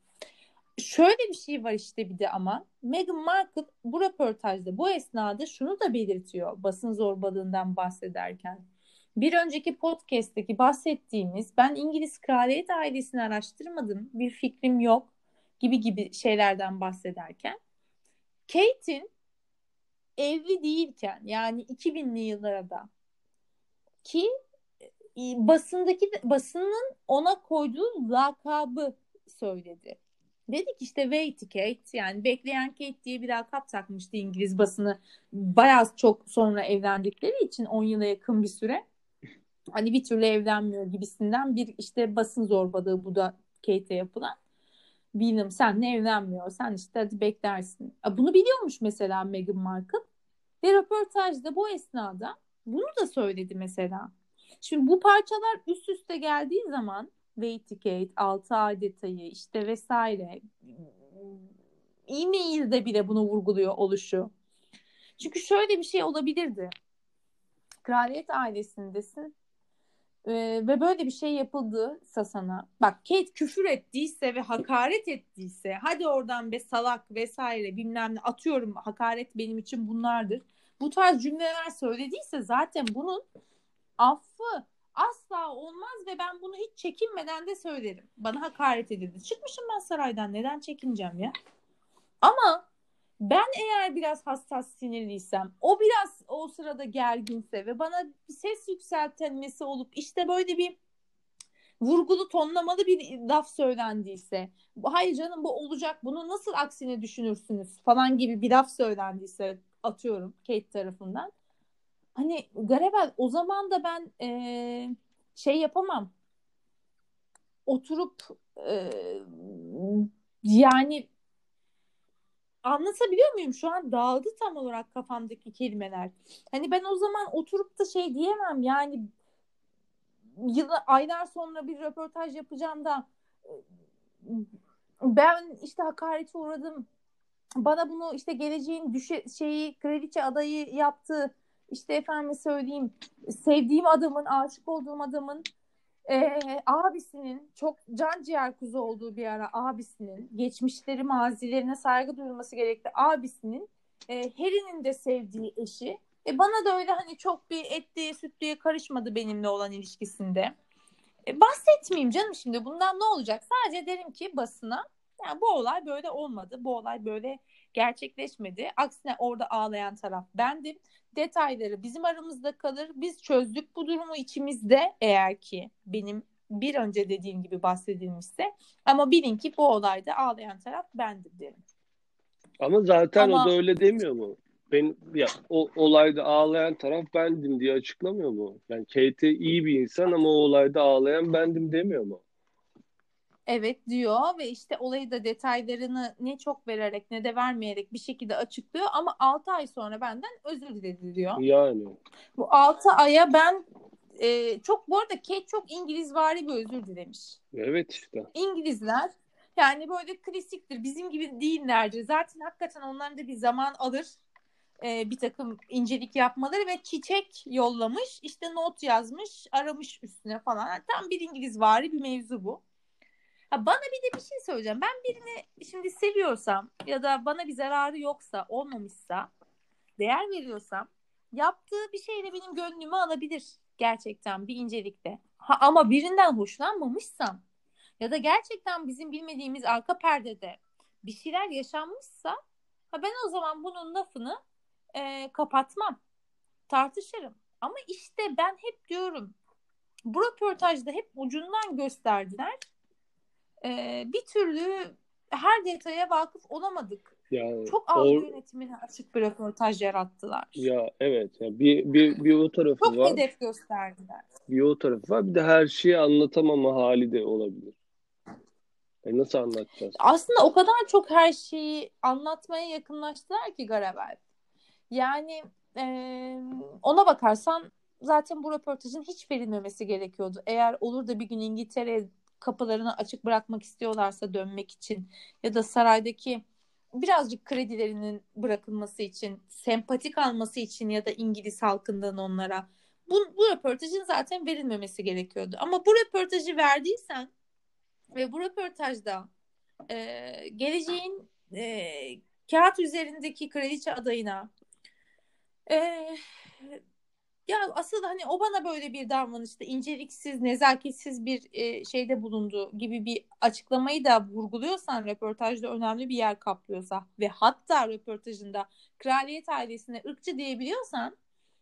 Speaker 1: şöyle bir şey var işte bir de ama Meghan Markle bu röportajda bu esnada şunu da belirtiyor basın zorbalığından bahsederken. Bir önceki podcast'teki bahsettiğimiz ben İngiliz kraliyet ailesini araştırmadım bir fikrim yok gibi gibi şeylerden bahsederken Kate'in evli değilken yani 2000'li yıllarda ki e, basındaki basının ona koyduğu lakabı söyledi. Dedik işte wait Kate yani bekleyen Kate diye bir lakap takmıştı İngiliz basını. Bayağı çok sonra evlendikleri için 10 yıla yakın bir süre. Hani bir türlü evlenmiyor gibisinden bir işte basın zorbalığı bu da Kate'e yapılan. William senle evlenmiyor. Sen işte hadi beklersin. Bunu biliyormuş mesela Meghan Markle. Ve röportajda bu esnada bunu da söyledi mesela. Şimdi bu parçalar üst üste geldiği zaman Waitikate, 6 ay detayı işte vesaire. E-mail'de bile bunu vurguluyor oluşu. Çünkü şöyle bir şey olabilirdi. Kraliyet ailesindesin ee, ve böyle bir şey yapıldı sana. Bak Kate küfür ettiyse ve hakaret ettiyse hadi oradan be salak vesaire bilmem ne atıyorum hakaret benim için bunlardır. Bu tarz cümleler söylediyse zaten bunun affı asla olmaz ve ben bunu hiç çekinmeden de söylerim. Bana hakaret edildi. Çıkmışım ben saraydan neden çekineceğim ya? Ama ben eğer biraz hassas sinirliysem, o biraz o sırada gerginse ve bana bir ses yükseltilmesi olup işte böyle bir vurgulu tonlamalı bir laf söylendiyse, hayır canım bu olacak bunu nasıl aksine düşünürsünüz falan gibi bir laf söylendiyse atıyorum Kate tarafından hani Garebel o zaman da ben e, şey yapamam. Oturup e, yani anlatabiliyor muyum? Şu an dağıldı tam olarak kafamdaki kelimeler. Hani ben o zaman oturup da şey diyemem yani yıl aylar sonra bir röportaj yapacağım da ben işte hakarete uğradım. Bana bunu işte geleceğin düşe şeyi kraliçe adayı yaptı işte efendim söyleyeyim sevdiğim adamın, aşık olduğum adamın Ee, abisinin çok can ciğer kuzu olduğu bir ara abisinin geçmişleri mazilerine saygı duyulması gerekli abisinin e, Harry'nin de sevdiği eşi e, bana da öyle hani çok bir etliye sütlüye karışmadı benimle olan ilişkisinde. E, bahsetmeyeyim canım şimdi bundan ne olacak? Sadece derim ki basına yani bu olay böyle olmadı. Bu olay böyle gerçekleşmedi. Aksine orada ağlayan taraf bendim. Detayları bizim aramızda kalır. Biz çözdük bu durumu içimizde eğer ki benim bir önce dediğim gibi bahsedilmişse. Ama bilin ki bu olayda ağlayan taraf bendim derim.
Speaker 2: Ama zaten Ama... o da öyle demiyor mu? Ben ya o olayda ağlayan taraf bendim diye açıklamıyor mu? Yani Kate iyi bir insan ama o olayda ağlayan bendim demiyor mu?
Speaker 1: Evet diyor ve işte olayı da detaylarını ne çok vererek ne de vermeyerek bir şekilde açıklıyor ama 6 ay sonra benden özür diledi diyor.
Speaker 2: Yani.
Speaker 1: Bu 6 aya ben e, çok bu arada Kate çok İngilizvari bir özür dilemiş.
Speaker 2: Evet işte.
Speaker 1: İngilizler yani böyle klasiktir bizim gibi değillerdir. Zaten hakikaten onların da bir zaman alır e, bir takım incelik yapmaları ve çiçek yollamış işte not yazmış aramış üstüne falan. Tam bir İngiliz vari bir mevzu bu. Ha, bana bir de bir şey söyleyeceğim. Ben birini şimdi seviyorsam ya da bana bir zararı yoksa, olmamışsa, değer veriyorsam yaptığı bir şeyle benim gönlümü alabilir gerçekten bir incelikte. Ha, ama birinden hoşlanmamışsam ya da gerçekten bizim bilmediğimiz arka perdede bir şeyler yaşanmışsa ha ben o zaman bunun lafını e, kapatmam. Tartışırım. Ama işte ben hep diyorum bu röportajda hep ucundan gösterdiler e, bir türlü her detaya vakıf olamadık.
Speaker 2: Yani
Speaker 1: Çok algı or... yönetimine açık bir röportaj yarattılar.
Speaker 2: Ya evet. Ya bir, bir, bir o tarafı
Speaker 1: Çok
Speaker 2: var.
Speaker 1: Çok hedef gösterdiler.
Speaker 2: Bir o tarafı var. Bir de her şeyi anlatamama hali de olabilir. E nasıl anlatacağız?
Speaker 1: Aslında o kadar çok her şeyi anlatmaya yakınlaştılar ki Garavel. Yani e, ona bakarsan zaten bu röportajın hiç verilmemesi gerekiyordu. Eğer olur da bir gün İngiltere kapılarını açık bırakmak istiyorlarsa dönmek için ya da saraydaki birazcık kredilerinin bırakılması için, sempatik alması için ya da İngiliz halkından onlara bu, bu röportajın zaten verilmemesi gerekiyordu. Ama bu röportajı verdiysen ve bu röportajda e, geleceğin e, kağıt üzerindeki kraliçe adayına e, ya asıl hani o bana böyle bir davranışta inceliksiz, nezaketsiz bir e, şeyde bulundu gibi bir açıklamayı da vurguluyorsan röportajda önemli bir yer kaplıyorsa ve hatta röportajında kraliyet ailesine ırkçı diyebiliyorsan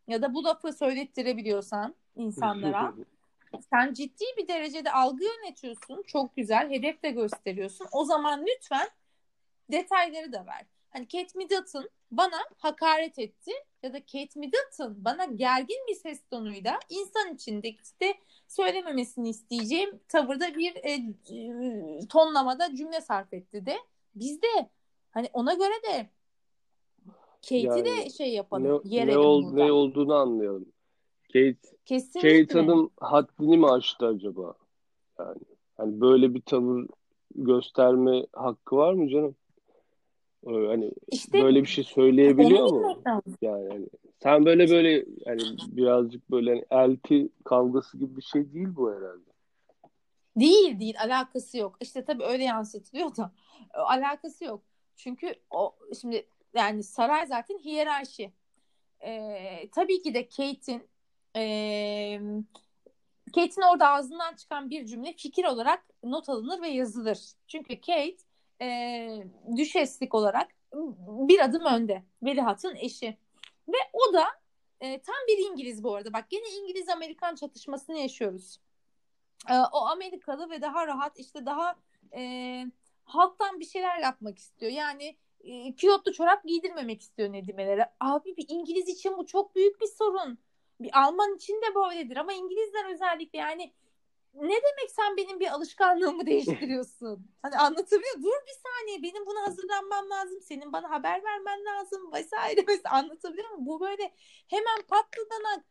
Speaker 1: ya da bu lafı söylettirebiliyorsan insanlara sen ciddi bir derecede algı yönetiyorsun. Çok güzel. Hedef de gösteriyorsun. O zaman lütfen detayları da ver. Hani Kate Middleton bana hakaret etti ya da Kate Middleton bana gergin bir ses tonuyla insan içindeki işte söylememesini isteyeceğim tavırda bir e, e, tonlamada cümle sarf etti de biz de hani ona göre de Kate'i yani, de şey yapalım.
Speaker 2: Ne, ne, ol, ne olduğunu anlayalım. Kate, Kesinlikle. Kate Hanım haddini mi aştı acaba? Yani hani böyle bir tavır gösterme hakkı var mı canım? Hani işte, böyle bir şey söyleyebiliyor mu? Yani hani, sen böyle böyle yani birazcık böyle hani elti kavgası gibi bir şey değil bu herhalde.
Speaker 1: Değil değil alakası yok. İşte tabii öyle yansıtılıyor da alakası yok. Çünkü o şimdi yani saray zaten hiyerarşi. Ee, tabii ki de Kate'in e, Kate'in orada ağzından çıkan bir cümle fikir olarak not alınır ve yazılır. Çünkü Kate e, düşeslik olarak bir adım önde. Velihat'ın eşi. Ve o da e, tam bir İngiliz bu arada. Bak gene İngiliz-Amerikan çatışmasını yaşıyoruz. E, o Amerikalı ve daha rahat işte daha e, halktan bir şeyler yapmak istiyor. Yani e, kiyotlu çorap giydirmemek istiyor Nedime'lere. Abi bir İngiliz için bu çok büyük bir sorun. Bir Alman için de böyledir ama İngilizler özellikle yani ne demek sen benim bir alışkanlığımı değiştiriyorsun? hani anlatabiliyor. Dur bir saniye benim buna hazırlanmam lazım. Senin bana haber vermen lazım vesaire vesaire anlatabiliyor muyum? Bu böyle hemen patladan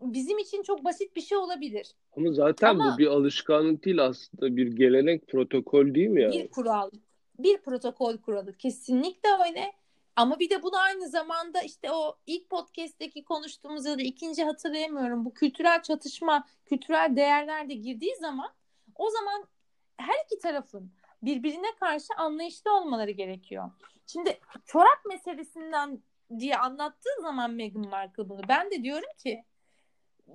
Speaker 1: bizim için çok basit bir şey olabilir.
Speaker 2: Ama zaten Ama, bu bir alışkanlık değil aslında bir gelenek protokol değil mi yani?
Speaker 1: Bir kural. Bir protokol kuralı. Kesinlikle öyle. Ama bir de bunu aynı zamanda işte o ilk podcast'teki konuştuğumuz ya da ikinci hatırlayamıyorum bu kültürel çatışma, kültürel değerler de girdiği zaman o zaman her iki tarafın birbirine karşı anlayışlı olmaları gerekiyor. Şimdi çorap meselesinden diye anlattığı zaman Meghan Markle bunu ben de diyorum ki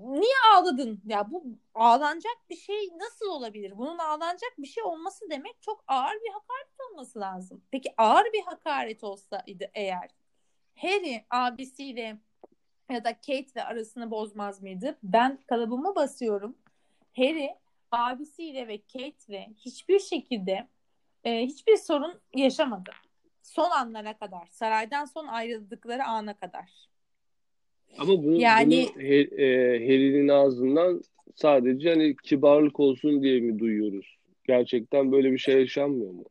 Speaker 1: niye ağladın? Ya bu ağlanacak bir şey nasıl olabilir? Bunun ağlanacak bir şey olması demek çok ağır bir hakaret olması lazım. Peki ağır bir hakaret olsaydı eğer Harry abisiyle ya da Kate ve arasını bozmaz mıydı? Ben kalıbımı basıyorum. Harry abisiyle ve Kate ve hiçbir şekilde e, hiçbir sorun yaşamadı. Son anlara kadar, saraydan son ayrıldıkları ana kadar.
Speaker 2: Ama bunu, yani bunu e, Harry'nin ağzından sadece hani kibarlık olsun diye mi duyuyoruz? Gerçekten böyle bir şey yaşanmıyor mu?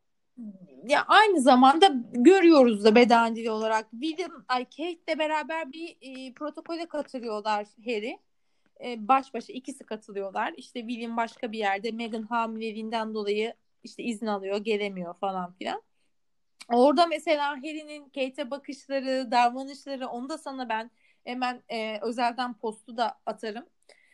Speaker 1: Ya aynı zamanda görüyoruz da beden dili olarak. William, ay Kate'le beraber bir e, protokole katılıyorlar Harry. E, baş başa ikisi katılıyorlar. İşte William başka bir yerde Meghan hamileliğinden dolayı işte izin alıyor, gelemiyor falan filan. Orada mesela Harry'nin Kate'e bakışları, davranışları onu da sana ben hemen e, özelden postu da atarım.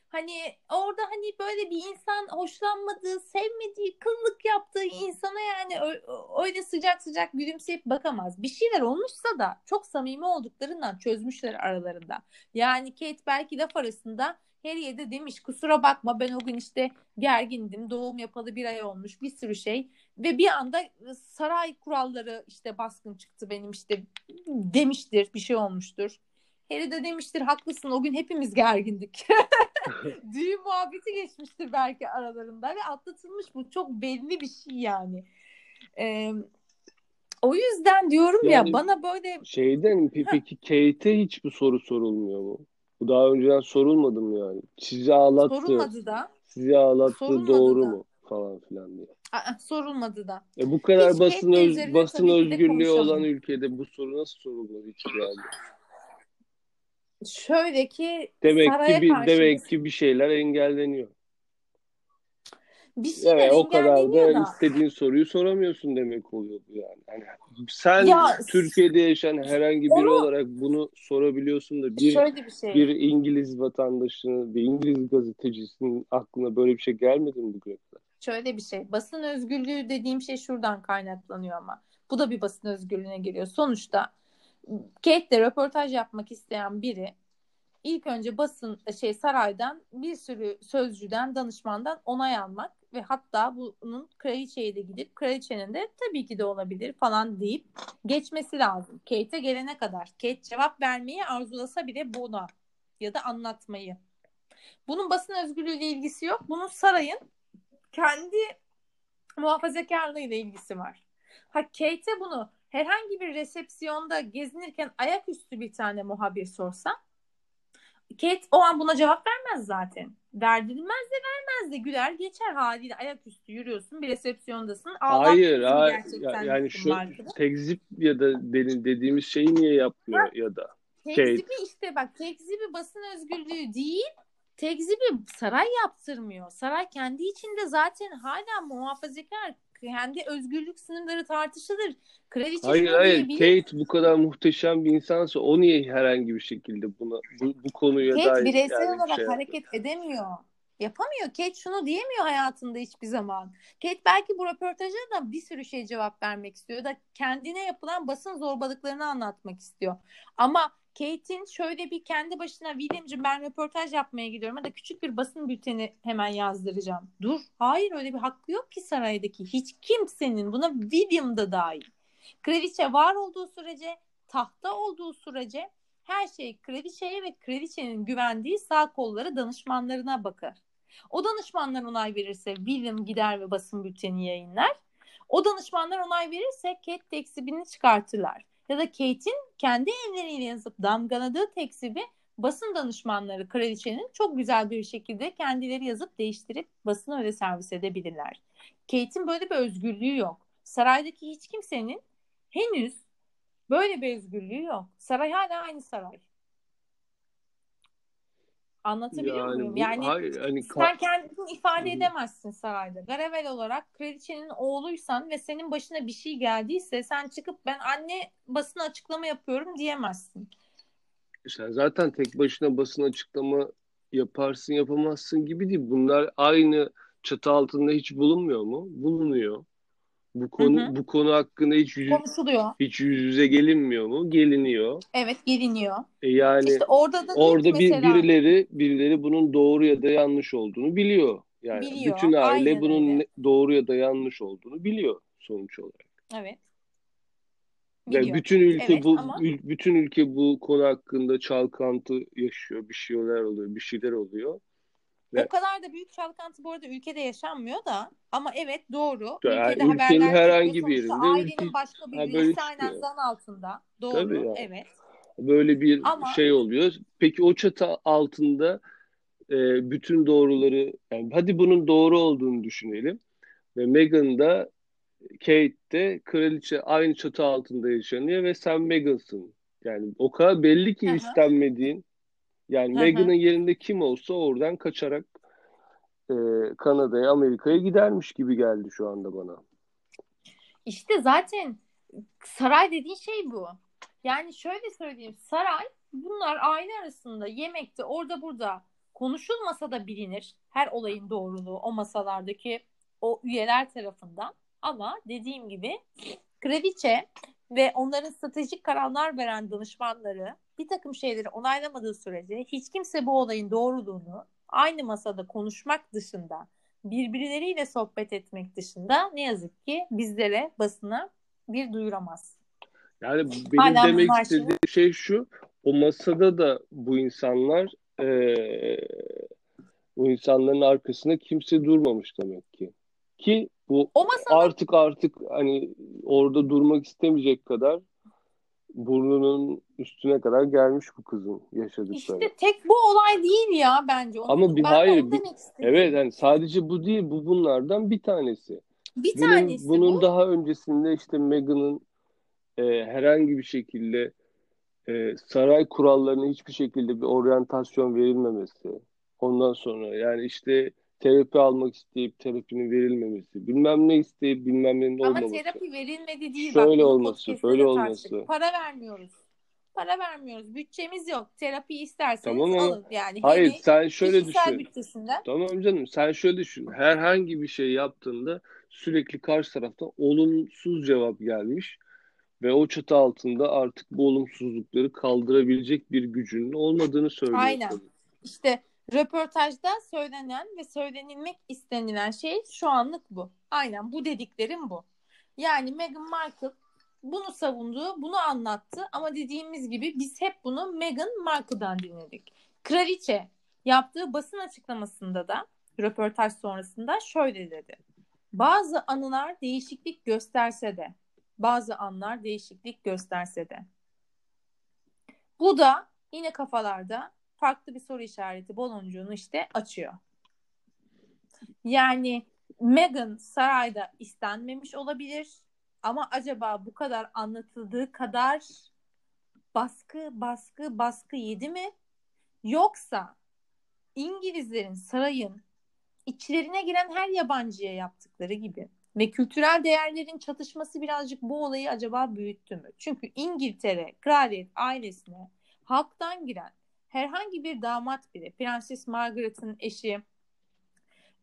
Speaker 1: Hani orada hani böyle bir insan hoşlanmadığı, sevmediği, kıllık yaptığı insana yani öyle sıcak sıcak gülümseyip bakamaz. Bir şeyler olmuşsa da çok samimi olduklarından çözmüşler aralarında. Yani Kate belki laf arasında Harry'e de demiş kusura bakma ben o gün işte gergindim doğum yapalı bir ay olmuş bir sürü şey ve bir anda saray kuralları işte baskın çıktı benim işte demiştir bir şey olmuştur. Harry de demiştir haklısın o gün hepimiz gergindik. Düğün muhabbeti geçmiştir belki aralarında ve atlatılmış bu çok belli bir şey yani. Ee, o yüzden diyorum yani ya bana böyle
Speaker 2: şeyden peki Kate'e hiç bu soru sorulmuyor mu? Bu daha önceden sorulmadı mı yani? Sizi ağlattı. Sorulmadı da. Sizi ağlattı sorulmadı doğru da. mu? Falan filan diye.
Speaker 1: Aa, sorulmadı da.
Speaker 2: E bu kadar hiç basın öz, basın özgürlüğü olan ülkede bu soru nasıl sorulmadı hiç yani?
Speaker 1: Şöyle ki
Speaker 2: demek ki bir demek ki bir şeyler engelleniyor. Bir şeyler evet, o kadar da, da istediğin soruyu soramıyorsun demek oluyor bu yani. yani sen ya, Türkiye'de yaşayan herhangi biri onu, olarak bunu sorabiliyorsun da bir şöyle bir, şey. bir İngiliz vatandaşının, bir İngiliz gazetecisinin aklına böyle bir şey gelmedi mi bugüne kadar?
Speaker 1: Şöyle bir şey. Basın özgürlüğü dediğim şey şuradan kaynaklanıyor ama. Bu da bir basın özgürlüğüne giriyor. Sonuçta Kate'le röportaj yapmak isteyen biri ilk önce basın şey saraydan bir sürü sözcüden, danışmandan onay almak ve hatta bunun kraliçeye de gidip kraliçenin de tabii ki de olabilir falan deyip geçmesi lazım. Kate'e gelene kadar. Kate cevap vermeyi arzulasa bile buna ya da anlatmayı. Bunun basın özgürlüğüyle ilgisi yok. Bunun sarayın kendi muhafazakarlığıyla ilgisi var. Ha Kate'e bunu herhangi bir resepsiyonda gezinirken ayaküstü bir tane muhabir sorsa Kate o an buna cevap vermez zaten. Verdirilmez de vermez de güler geçer haliyle ayaküstü yürüyorsun bir resepsiyondasın.
Speaker 2: Hayır hayır yani şu tekzip ya da dediğimiz şeyi niye yapmıyor ha, ya da.
Speaker 1: Tekzibi Kate. işte bak tekzibi basın özgürlüğü değil tekzibi saray yaptırmıyor. Saray kendi içinde zaten hala muhafazakar kendi özgürlük sınırları tartışılır. Kraliçe
Speaker 2: hayır hayır Kate bu kadar muhteşem bir insansa o niye herhangi bir şekilde buna bu, bu konuya
Speaker 1: Kate dair bireysel yani olarak şey hareket yapıyor. edemiyor. Yapamıyor. Kate şunu diyemiyor hayatında hiçbir zaman. Kate belki bu röportaja da bir sürü şey cevap vermek istiyor da kendine yapılan basın zorbalıklarını anlatmak istiyor. Ama Kate'in şöyle bir kendi başına William'cığım ben röportaj yapmaya gidiyorum ya da küçük bir basın bülteni hemen yazdıracağım. Dur. Hayır öyle bir hakkı yok ki saraydaki. Hiç kimsenin buna William da dahil. Kraliçe var olduğu sürece, tahta olduğu sürece her şey kraliçeye ve kraliçenin güvendiği sağ kolları danışmanlarına bakar. O danışmanlar onay verirse William gider ve basın bülteni yayınlar. O danışmanlar onay verirse Kate teksibini çıkartırlar ya da Kate'in kendi elleriyle yazıp damgaladığı tekzibi basın danışmanları kraliçenin çok güzel bir şekilde kendileri yazıp değiştirip basına öyle servis edebilirler. Kate'in böyle bir özgürlüğü yok. Saraydaki hiç kimsenin henüz böyle bir özgürlüğü yok. Saray hala aynı saray. Anlatabiliyor
Speaker 2: Yani
Speaker 1: muyum? Yani
Speaker 2: hayır hani
Speaker 1: sen kendini ifade edemezsin sarayda. Gravel olarak kraliçenin oğluysan ve senin başına bir şey geldiyse sen çıkıp ben anne basına açıklama yapıyorum diyemezsin.
Speaker 2: sen zaten tek başına basın açıklama yaparsın yapamazsın gibi değil. Bunlar aynı çatı altında hiç bulunmuyor mu? Bulunuyor. Bu
Speaker 1: Hı
Speaker 2: konu
Speaker 1: hı.
Speaker 2: bu konu hakkında hiç yüz,
Speaker 1: Konuşuluyor.
Speaker 2: hiç yüz yüze gelinmiyor mu? Geliniyor.
Speaker 1: Evet geliniyor.
Speaker 2: E yani
Speaker 1: İşte orada da
Speaker 2: orada bir
Speaker 1: mesela
Speaker 2: birileri birileri bunun doğru ya da yanlış olduğunu biliyor. Yani
Speaker 1: biliyor.
Speaker 2: bütün aile
Speaker 1: Aynen
Speaker 2: bunun
Speaker 1: öyle.
Speaker 2: doğru ya da yanlış olduğunu biliyor sonuç olarak.
Speaker 1: Evet.
Speaker 2: Ve
Speaker 1: Biliyor.
Speaker 2: bütün ülke
Speaker 1: Evet
Speaker 2: bu
Speaker 1: ama
Speaker 2: ül- bütün ülke bu konu hakkında çalkantı yaşıyor. Bir şeyler oluyor, bir şeyler oluyor. Ve
Speaker 1: o kadar da büyük çalkantı bu arada ülkede yaşanmıyor da ama evet doğru.
Speaker 2: yani
Speaker 1: Ülkede
Speaker 2: ülkenin herhangi bir yerinde
Speaker 1: ailenin
Speaker 2: ülke
Speaker 1: başka bir birisi aynen
Speaker 2: çıkıyor.
Speaker 1: zan altında. Doğru.
Speaker 2: Tabii yani.
Speaker 1: Evet.
Speaker 2: Böyle bir
Speaker 1: Ama
Speaker 2: şey oluyor. Peki o çatı altında e, bütün doğruları yani hadi bunun doğru olduğunu düşünelim. Ve Meghan da Kate de kraliçe aynı çatı altında yaşanıyor ve sen Meghan'sın. Yani o kadar belli ki istenmediğin. Yani. Meghan'ın yerinde kim olsa oradan kaçarak e, Kanada'ya, Amerika'ya gidermiş gibi geldi şu anda bana.
Speaker 1: İşte zaten saray dediğin şey bu. Yani şöyle söyleyeyim. Saray bunlar aile arasında yemekte orada burada konuşulmasa da bilinir. Her olayın doğruluğu o masalardaki o üyeler tarafından. Ama dediğim gibi kraliçe ve onların stratejik kararlar veren danışmanları bir takım şeyleri onaylamadığı sürece hiç kimse bu olayın doğruluğunu aynı masada konuşmak dışında birbirleriyle sohbet etmek dışında ne yazık ki bizlere basına bir duyuramaz.
Speaker 2: Yani benim
Speaker 1: Hala
Speaker 2: demek istediğim
Speaker 1: şimdi
Speaker 2: şey şu, o masada da bu insanlar e, bu insanların arkasında kimse durmamış demek ki. Ki bu
Speaker 1: o masada
Speaker 2: artık artık hani orada durmak istemeyecek kadar burnunun üstüne kadar gelmiş bu kızın yaşadıkları.
Speaker 1: işte tek bu olay değil ya bence. Onu,
Speaker 2: Ama bir
Speaker 1: ben
Speaker 2: hayır bir, evet yani sadece bu değil bu bunlardan bir tanesi.
Speaker 1: Bir
Speaker 2: Bunun
Speaker 1: tanesi
Speaker 2: bunun
Speaker 1: bu.
Speaker 2: daha öncesinde işte Meghan'ın e, herhangi bir şekilde e, saray kurallarına hiçbir şekilde bir oryantasyon verilmemesi. Ondan sonra yani işte terapi almak isteyip terapinin verilmemesi. Bilmem ne isteyip bilmem nenin
Speaker 1: Ama
Speaker 2: olmaması.
Speaker 1: terapi verilmedi değil.
Speaker 2: Şöyle
Speaker 1: Bak
Speaker 2: olması, böyle olması.
Speaker 1: Para vermiyoruz. Para vermiyoruz. Bütçemiz yok. Terapi isterseniz
Speaker 2: Tamam ama
Speaker 1: alın. Yani
Speaker 2: hayır
Speaker 1: Harry
Speaker 2: sen şöyle düşün.
Speaker 1: bütçesinden.
Speaker 2: Tamam canım sen şöyle düşün. Herhangi bir şey yaptığında sürekli karşı taraftan olumsuz cevap gelmiş ve o çatı altında artık bu olumsuzlukları kaldırabilecek bir gücünün olmadığını söylüyor
Speaker 1: Aynen. İşte röportajda söylenen ve söylenilmek istenilen şey şu anlık bu. Aynen bu dediklerim bu. Yani Meghan Markle bunu savundu, bunu anlattı ama dediğimiz gibi biz hep bunu Meghan Markle'dan dinledik. Kraliçe yaptığı basın açıklamasında da röportaj sonrasında şöyle dedi. Bazı anılar değişiklik gösterse de, bazı anlar değişiklik gösterse de. Bu da yine kafalarda farklı bir soru işareti baloncuğunu işte açıyor. Yani Meghan sarayda istenmemiş olabilir ama acaba bu kadar anlatıldığı kadar baskı baskı baskı yedi mi? Yoksa İngilizlerin sarayın içlerine giren her yabancıya yaptıkları gibi ve kültürel değerlerin çatışması birazcık bu olayı acaba büyüttü mü? Çünkü İngiltere kraliyet ailesine halktan giren herhangi bir damat biri, Prenses Margaret'ın eşi,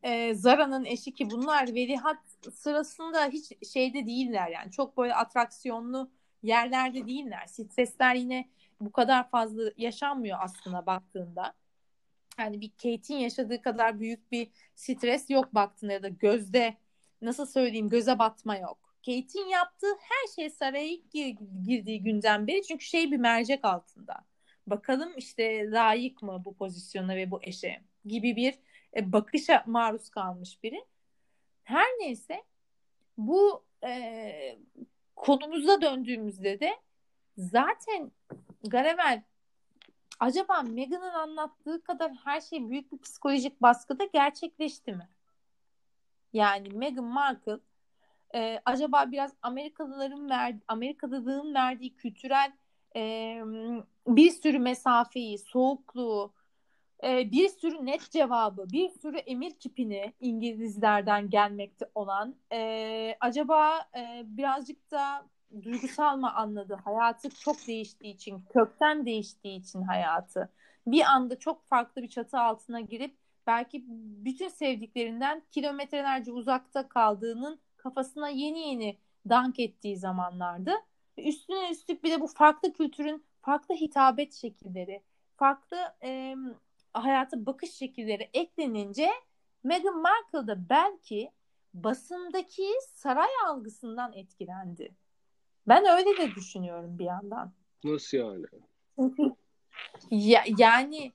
Speaker 1: e, Zara'nın eşi ki bunlar velihat sırasında hiç şeyde değiller yani çok böyle atraksiyonlu yerlerde değiller. Stresler yine bu kadar fazla yaşanmıyor aslında baktığında. Yani bir Kate'in yaşadığı kadar büyük bir stres yok baktığında ya da gözde nasıl söyleyeyim göze batma yok. Kate'in yaptığı her şey saraya ilk gir- girdiği günden beri çünkü şey bir mercek altında. Bakalım işte layık mı bu pozisyona ve bu eşe gibi bir e, bakışa maruz kalmış biri. Her neyse bu e, konumuza döndüğümüzde de zaten Garavel acaba Meghan'ın anlattığı kadar her şey büyük bir psikolojik baskıda gerçekleşti mi? Yani Meghan Markle e, acaba biraz Amerikalıların verdiği, Amerikalılığın verdiği kültürel e, bir sürü mesafeyi, soğukluğu e, bir sürü net cevabı, bir sürü emir kipini İngilizlerden gelmekte olan e, acaba e, birazcık da duygusal mı anladı? Hayatı çok değiştiği için, kökten değiştiği için hayatı. Bir anda çok farklı bir çatı altına girip belki bütün sevdiklerinden kilometrelerce uzakta kaldığının kafasına yeni yeni dank ettiği zamanlardı. Üstüne üstlük bir de bu farklı kültürün farklı hitabet şekilleri, farklı e, hayata bakış şekilleri eklenince Meghan Markle da belki basındaki saray algısından etkilendi. Ben öyle de düşünüyorum bir yandan.
Speaker 2: Nasıl yani?
Speaker 1: ya, yani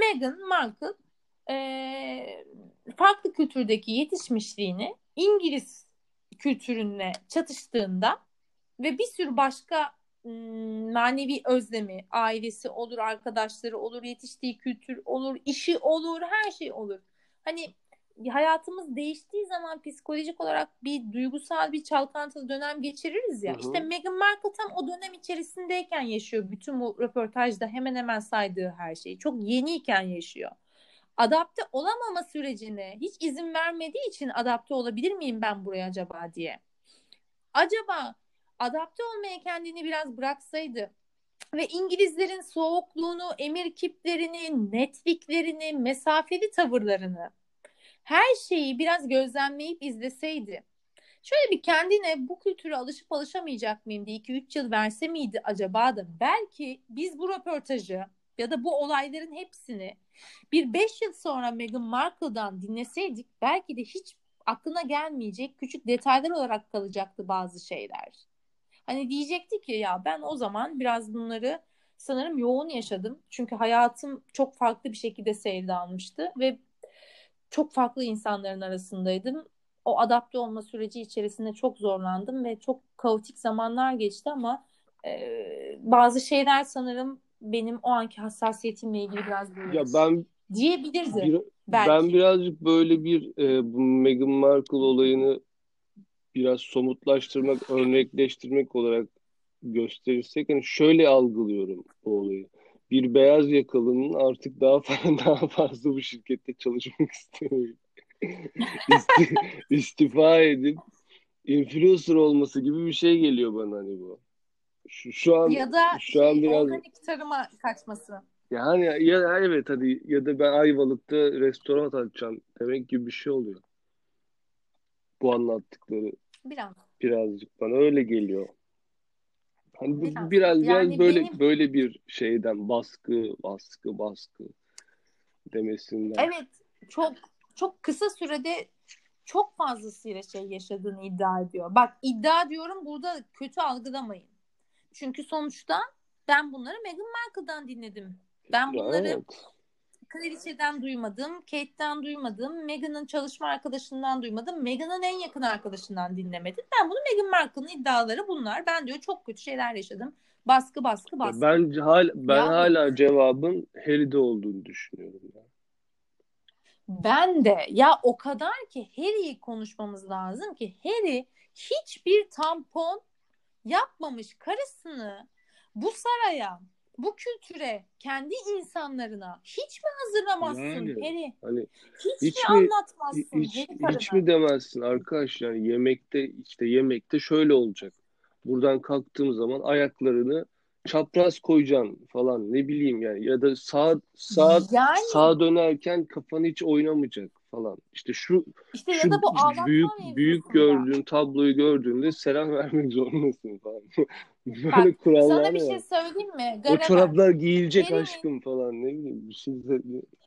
Speaker 1: Meghan Markle e, farklı kültürdeki yetişmişliğini İngiliz kültürünle çatıştığında ve bir sürü başka manevi özlemi, ailesi olur, arkadaşları olur, yetiştiği kültür olur, işi olur, her şey olur. Hani hayatımız değiştiği zaman psikolojik olarak bir duygusal bir çalkantılı dönem geçiririz ya. Hı hı. İşte Meghan Markle tam o dönem içerisindeyken yaşıyor bütün bu röportajda hemen hemen saydığı her şeyi. Çok yeniyken yaşıyor. Adapte olamama sürecine hiç izin vermediği için adapte olabilir miyim ben buraya acaba diye. Acaba adapte olmaya kendini biraz bıraksaydı ve İngilizlerin soğukluğunu, emir kiplerini, netliklerini, mesafeli tavırlarını her şeyi biraz gözlemleyip izleseydi. Şöyle bir kendine bu kültüre alışıp alışamayacak mıyım diye 2-3 yıl verse miydi acaba da belki biz bu röportajı ya da bu olayların hepsini bir 5 yıl sonra Meghan Markle'dan dinleseydik belki de hiç aklına gelmeyecek küçük detaylar olarak kalacaktı bazı şeyler. Hani diyecekti ki ya ben o zaman biraz bunları sanırım yoğun yaşadım. Çünkü hayatım çok farklı bir şekilde seyralmıştı ve çok farklı insanların arasındaydım. O adapte olma süreci içerisinde çok zorlandım ve çok kaotik zamanlar geçti ama e, bazı şeyler sanırım benim o anki hassasiyetimle ilgili biraz
Speaker 2: böyle ya ben
Speaker 1: diyebilirdi.
Speaker 2: Bir, belki. Ben birazcık böyle bir e, bu Meghan Markle olayını biraz somutlaştırmak, örnekleştirmek olarak gösterirsek hani şöyle algılıyorum bu olayı bir beyaz yakalının artık daha fazla, daha fazla bu şirkette çalışmak istemiyor. İsti, istifa edip influencer olması gibi bir şey geliyor bana hani bu. Şu, şu an
Speaker 1: ya da şu şey, an biraz organik tarıma kaçması.
Speaker 2: Yani ya evet hadi ya da ben Ayvalık'ta restoran açacağım demek gibi bir şey oluyor. Bu anlattıkları.
Speaker 1: Biraz.
Speaker 2: Birazcık bana öyle geliyor. Hani biraz, biraz, yani biraz böyle benim... böyle bir şeyden baskı, baskı, baskı demesinden.
Speaker 1: Evet, çok çok kısa sürede çok fazlasıyla şey yaşadığını iddia ediyor. Bak iddia diyorum burada kötü algılamayın. Çünkü sonuçta ben bunları Meghan Markle'dan dinledim. Ben bunları evet. Kraliçeden duymadım, Kate'den duymadım, Meghan'ın çalışma arkadaşından duymadım, Meghan'ın en yakın arkadaşından dinlemedim. Ben bunu Meghan Markle'ın iddiaları bunlar. Ben diyor çok kötü şeyler yaşadım. Baskı baskı baskı.
Speaker 2: Ben hal ben ya, hala cevabın Harry'de olduğunu düşünüyorum. Ya.
Speaker 1: Ben de ya o kadar ki Harry'i konuşmamız lazım ki Harry hiçbir tampon yapmamış karısını bu saraya bu kültüre, kendi insanlarına hiç mi hazırlamazsın yani, Harry? Hani hiç, hiç mi, anlatmazsın
Speaker 2: hiç, hiç mi demezsin arkadaş yani yemekte işte yemekte şöyle olacak. Buradan kalktığım zaman ayaklarını çapraz koyacaksın falan ne bileyim yani ya da sağ sağ yani, sağ dönerken kafanı hiç oynamayacak falan. İşte şu
Speaker 1: işte
Speaker 2: şu
Speaker 1: ya da bu
Speaker 2: büyük büyük gördüğün tabloyu gördüğünde selam vermek zorundasın falan. Böyle Bak, kurallar
Speaker 1: sana bir şey söyleyeyim mi?
Speaker 2: Garama. O çoraplar giyilecek Harry'nin, aşkım falan ne bileyim bir şey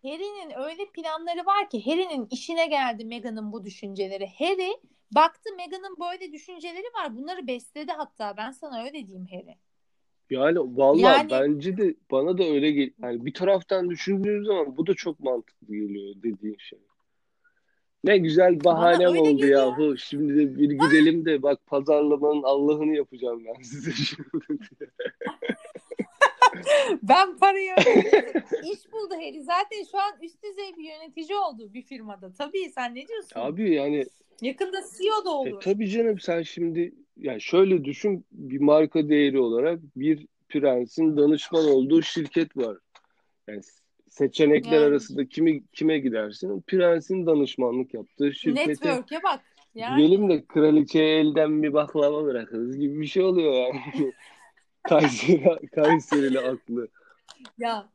Speaker 1: Harry'nin öyle planları var ki Harry'nin işine geldi Meghan'ın bu düşünceleri. Harry baktı Meghan'ın böyle düşünceleri var. Bunları besledi hatta ben sana öyle diyeyim Harry.
Speaker 2: Yani vallahi yani, bence de bana da öyle gel yani bir taraftan düşündüğün zaman bu da çok mantıklı geliyor dediğin şey. Ne güzel bahanem oldu geliyor. yahu. Şimdi de bir gidelim de bak pazarlamanın Allah'ını yapacağım ben size şimdi.
Speaker 1: ben parayı iş buldu Harry. Zaten şu an üst düzey bir yönetici oldu bir firmada. Tabii sen ne diyorsun?
Speaker 2: Abi yani
Speaker 1: yakında CEO da e, olur.
Speaker 2: E, tabii canım sen şimdi yani şöyle düşün bir marka değeri olarak bir prensin danışman olduğu şirket var. Yani seçenekler yani. arasında kimi kime gidersin? Prensin danışmanlık yaptığı şirkete.
Speaker 1: Network'e bak. Yani...
Speaker 2: Gidelim de kraliçeye elden bir baklava bırakırız gibi bir şey oluyor yani. Kayseri, Kayserili aklı.
Speaker 1: Ya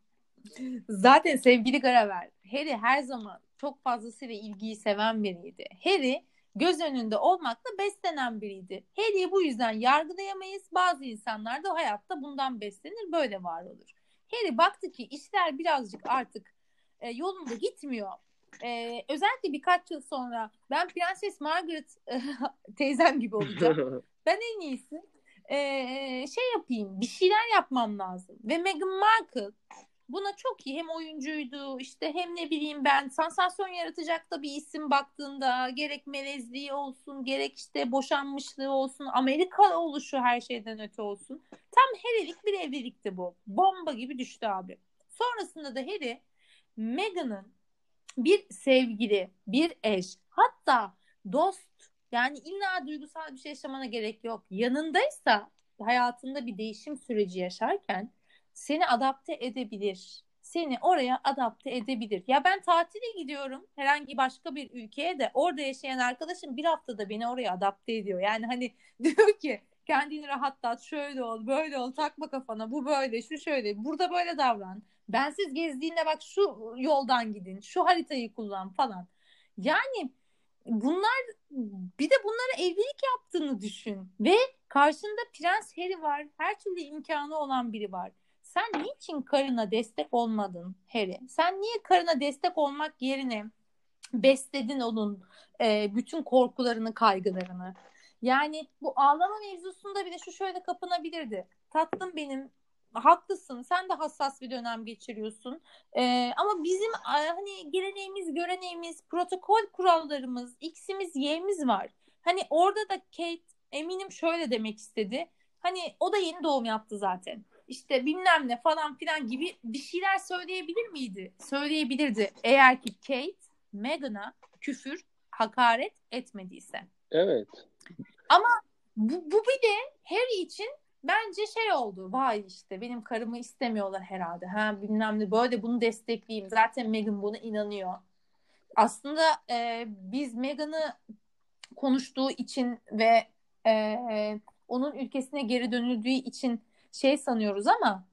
Speaker 1: zaten sevgili Garaver Harry her zaman çok fazlasıyla ilgiyi seven biriydi. Harry göz önünde olmakla beslenen biriydi. Harry'i bu yüzden yargılayamayız. Bazı insanlar da hayatta bundan beslenir, böyle var olur. Harry baktı ki işler birazcık artık e, yolunda gitmiyor. E, özellikle birkaç yıl sonra ben Prenses Margaret e, teyzem gibi olacağım. ben en iyisi e, şey yapayım, bir şeyler yapmam lazım. Ve Meghan Markle buna çok iyi hem oyuncuydu işte hem ne bileyim ben sansasyon yaratacak da bir isim baktığında gerek melezliği olsun gerek işte boşanmışlığı olsun Amerika oluşu her şeyden öte olsun. Tam Harry'lik bir evlilikti bu. Bomba gibi düştü abi. Sonrasında da Harry Meghan'ın bir sevgili, bir eş, hatta dost yani illa duygusal bir şey yaşamana gerek yok. Yanındaysa hayatında bir değişim süreci yaşarken seni adapte edebilir. Seni oraya adapte edebilir. Ya ben tatile gidiyorum herhangi başka bir ülkeye de orada yaşayan arkadaşım bir haftada beni oraya adapte ediyor. Yani hani diyor ki kendini rahatlat, şöyle ol, böyle ol, takma kafana, bu böyle, şu şöyle, burada böyle davran. Bensiz gezdiğinde bak şu yoldan gidin, şu haritayı kullan falan. Yani bunlar bir de bunlara evlilik yaptığını düşün ve karşında Prens Harry var. Her türlü imkanı olan biri var. Sen niçin karına destek olmadın Harry? Sen niye karına destek olmak yerine besledin onun e, bütün korkularını, kaygılarını? Yani bu ağlama mevzusunda bile şu şöyle kapanabilirdi. Tatlım benim haklısın. Sen de hassas bir dönem geçiriyorsun. Ee, ama bizim hani geleneğimiz, göreneğimiz, protokol kurallarımız, X'imiz, Y'miz var. Hani orada da Kate eminim şöyle demek istedi. Hani o da yeni doğum yaptı zaten. İşte bilmem ne falan filan gibi bir şeyler söyleyebilir miydi? Söyleyebilirdi. Eğer ki Kate Meghan'a küfür, hakaret etmediyse.
Speaker 2: Evet.
Speaker 1: Ama bu, bu bir de Harry için bence şey oldu. Vay işte benim karımı istemiyorlar herhalde. Ha bilmem ne böyle bunu destekleyeyim. Zaten Meghan buna inanıyor. Aslında e, biz Meghan'ı konuştuğu için ve e, onun ülkesine geri dönüldüğü için şey sanıyoruz ama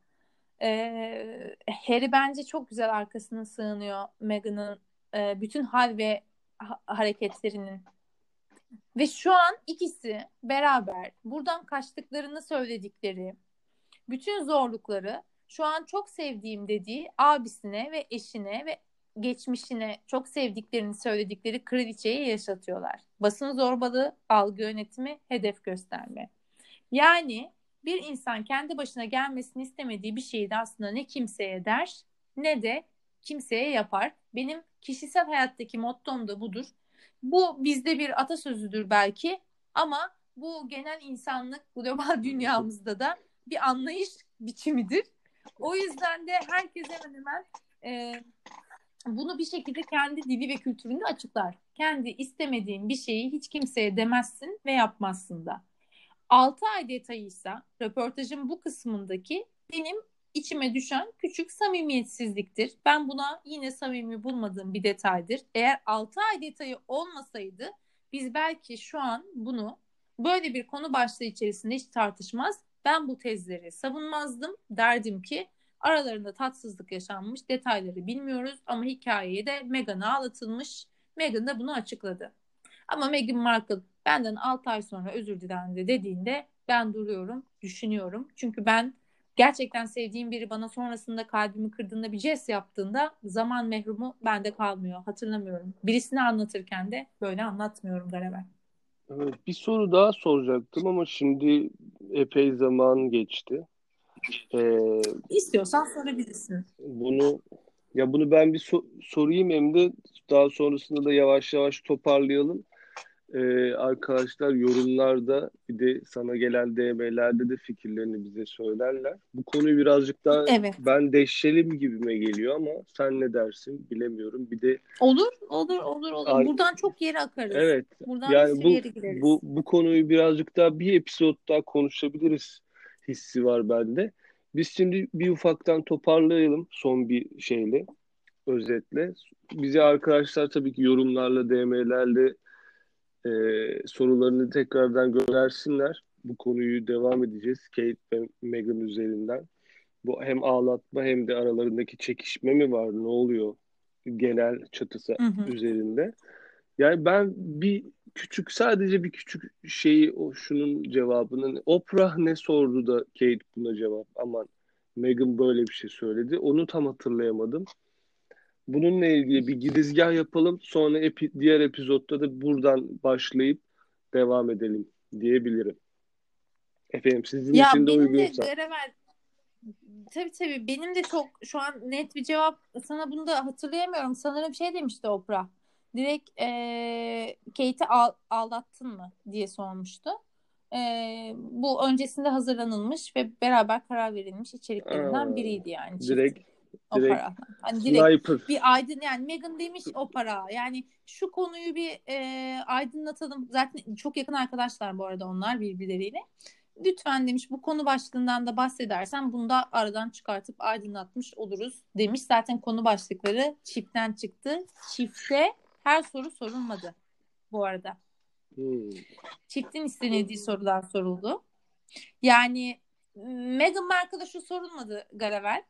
Speaker 1: e, Harry bence çok güzel arkasına sığınıyor Meghan'ın e, bütün hal ve ha- hareketlerinin. Ve şu an ikisi beraber buradan kaçtıklarını söyledikleri bütün zorlukları şu an çok sevdiğim dediği abisine ve eşine ve geçmişine çok sevdiklerini söyledikleri kraliçeye yaşatıyorlar. Basın zorbalığı, algı yönetimi, hedef gösterme. Yani bir insan kendi başına gelmesini istemediği bir şeyi de aslında ne kimseye der ne de kimseye yapar. Benim kişisel hayattaki mottom da budur. Bu bizde bir atasözüdür belki ama bu genel insanlık global dünyamızda da bir anlayış biçimidir. O yüzden de herkes hemen hemen e, bunu bir şekilde kendi dili ve kültüründe açıklar. Kendi istemediğin bir şeyi hiç kimseye demezsin ve yapmazsın da. 6 ay detayıysa röportajın bu kısmındaki benim içime düşen küçük samimiyetsizliktir. Ben buna yine samimi bulmadığım bir detaydır. Eğer 6 ay detayı olmasaydı biz belki şu an bunu böyle bir konu başlığı içerisinde hiç tartışmaz. Ben bu tezleri savunmazdım. Derdim ki aralarında tatsızlık yaşanmış, detayları bilmiyoruz ama hikayeye de Meghan'a ağlatılmış. Meghan da bunu açıkladı. Ama Meghan Markle benden 6 ay sonra özür dilendi dediğinde ben duruyorum, düşünüyorum. Çünkü ben gerçekten sevdiğim biri bana sonrasında kalbimi kırdığında bir jest yaptığında zaman mehrumu bende kalmıyor. Hatırlamıyorum. Birisini anlatırken de böyle anlatmıyorum Garaber.
Speaker 2: Evet, bir soru daha soracaktım ama şimdi epey zaman geçti.
Speaker 1: Ee, İstiyorsan sorabilirsin.
Speaker 2: Bunu ya bunu ben bir so- sorayım hem de daha sonrasında da yavaş yavaş toparlayalım e, arkadaşlar yorumlarda bir de sana gelen DM'lerde de fikirlerini bize söylerler. Bu konuyu birazcık daha evet. ben deşelim gibime geliyor ama sen ne dersin bilemiyorum. Bir de
Speaker 1: olur olur olur olur. Ar- Buradan çok yere akarız.
Speaker 2: Evet.
Speaker 1: Buradan
Speaker 2: yani bu, bu bu konuyu birazcık daha bir episod daha konuşabiliriz hissi var bende. Biz şimdi bir ufaktan toparlayalım son bir şeyle, özetle. Bizi arkadaşlar tabii ki yorumlarla, DM'lerle e, sorularını tekrardan göndersinler. Bu konuyu devam edeceğiz Kate ve Meghan üzerinden. Bu hem ağlatma hem de aralarındaki çekişme mi var? Ne oluyor genel çatısı hı hı. üzerinde? Yani ben bir küçük sadece bir küçük şeyi o şunun cevabının Oprah ne sordu da Kate buna cevap aman Meghan böyle bir şey söyledi. Onu tam hatırlayamadım. Bununla ilgili bir girizgah yapalım. Sonra epi, diğer epizodda da buradan başlayıp devam edelim diyebilirim. Efendim sizin ya için de uygunsa.
Speaker 1: De, tabii tabii benim de çok şu an net bir cevap sana bunu da hatırlayamıyorum. Sanırım şey demişti Oprah. Direkt e, Kate'i al, aldattın mı diye sormuştu. E, bu öncesinde hazırlanılmış ve beraber karar verilmiş içeriklerinden Aa, biriydi yani.
Speaker 2: Direkt o direkt
Speaker 1: para. Hani direkt sniper. bir aydın yani Megan demiş o para. Yani şu konuyu bir e, aydınlatalım. Zaten çok yakın arkadaşlar bu arada onlar birbirleriyle. Lütfen demiş bu konu başlığından da bahsedersen bunu da aradan çıkartıp aydınlatmış oluruz demiş. Zaten konu başlıkları çiftten çıktı. Çifte her soru sorulmadı bu arada. Hmm. Çiftin istenildiği sorular soruldu. Yani Meghan Markle'a şu sorulmadı Garavel.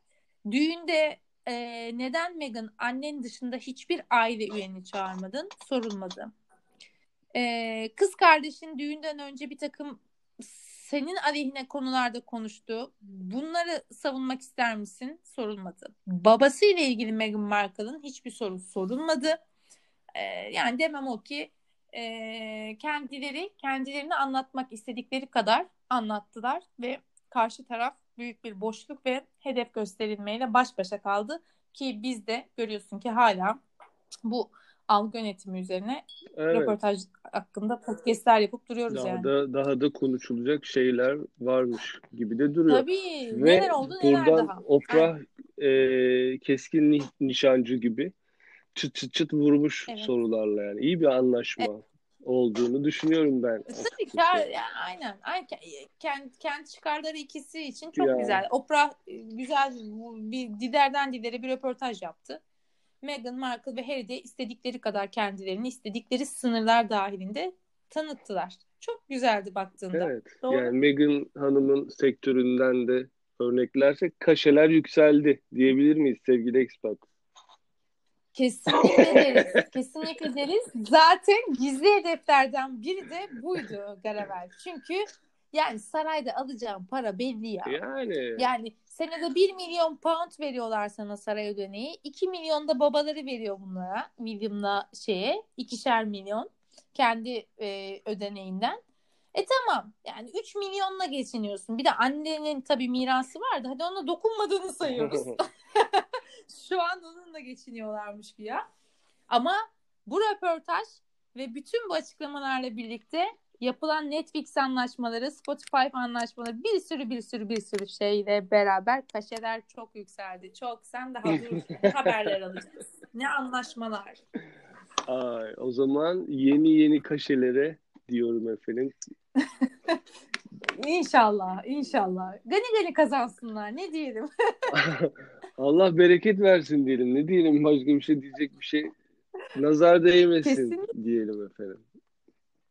Speaker 1: Düğünde e, neden Meghan annen dışında hiçbir aile üyeni çağırmadın sorulmadı. E, kız kardeşin düğünden önce bir takım senin aleyhine konularda konuştu. Bunları savunmak ister misin? Sorulmadı. Babası ile ilgili Meghan Markle'ın hiçbir soru sorulmadı. Ee, yani demem o ki e, kendileri kendilerini anlatmak istedikleri kadar anlattılar ve karşı taraf büyük bir boşluk ve hedef gösterilmeyle baş başa kaldı ki biz de görüyorsun ki hala bu algı yönetimi üzerine evet. röportaj hakkında podcastler yapıp duruyoruz
Speaker 2: daha
Speaker 1: yani.
Speaker 2: Da, daha da konuşulacak şeyler varmış gibi de duruyor.
Speaker 1: Tabii. Ve neler oldu neler buradan daha.
Speaker 2: Oprah e, keskin nişancı gibi çıt çıt çıt vurmuş evet. sorularla yani. iyi bir anlaşma. Evet olduğunu düşünüyorum ben.
Speaker 1: Tabii ki yani, aynen. aynen. Kendi, kendi çıkarları ikisi için çok ya. güzel. Oprah e, güzel bir dilerden dilere bir röportaj yaptı. Meghan Markle ve Harry de istedikleri kadar kendilerini istedikleri sınırlar dahilinde tanıttılar. Çok güzeldi baktığında.
Speaker 2: Evet. Doğru. Yani Meghan Hanım'ın sektöründen de örneklersek kaşeler yükseldi diyebilir miyiz sevgili expat?
Speaker 1: Kesinlikle deriz. Kesinlikle deriz. Zaten gizli hedeflerden biri de buydu Garavel. Çünkü yani sarayda alacağım para belli ya.
Speaker 2: Yani.
Speaker 1: Yani senede 1 milyon pound veriyorlar sana saray ödeneği. 2 milyon da babaları veriyor bunlara. William'la şeye ikişer milyon kendi e, ödeneğinden. E tamam yani 3 milyonla geçiniyorsun. Bir de annenin tabii mirası vardı. Hadi ona dokunmadığını sayıyoruz. Şu an onunla geçiniyorlarmış ya. Ama bu röportaj ve bütün bu açıklamalarla birlikte yapılan Netflix anlaşmaları, Spotify anlaşmaları bir sürü bir sürü bir sürü şeyle beraber kaşeler çok yükseldi. Çok sen daha dur haberler alacağız. Ne anlaşmalar.
Speaker 2: Ay, o zaman yeni yeni kaşelere diyorum efendim.
Speaker 1: İnşallah, inşallah. Gani gani kazansınlar. Ne diyelim?
Speaker 2: Allah bereket versin diyelim. Ne diyelim? Başka bir şey diyecek bir şey. Nazar değmesin Kesinlikle. diyelim efendim.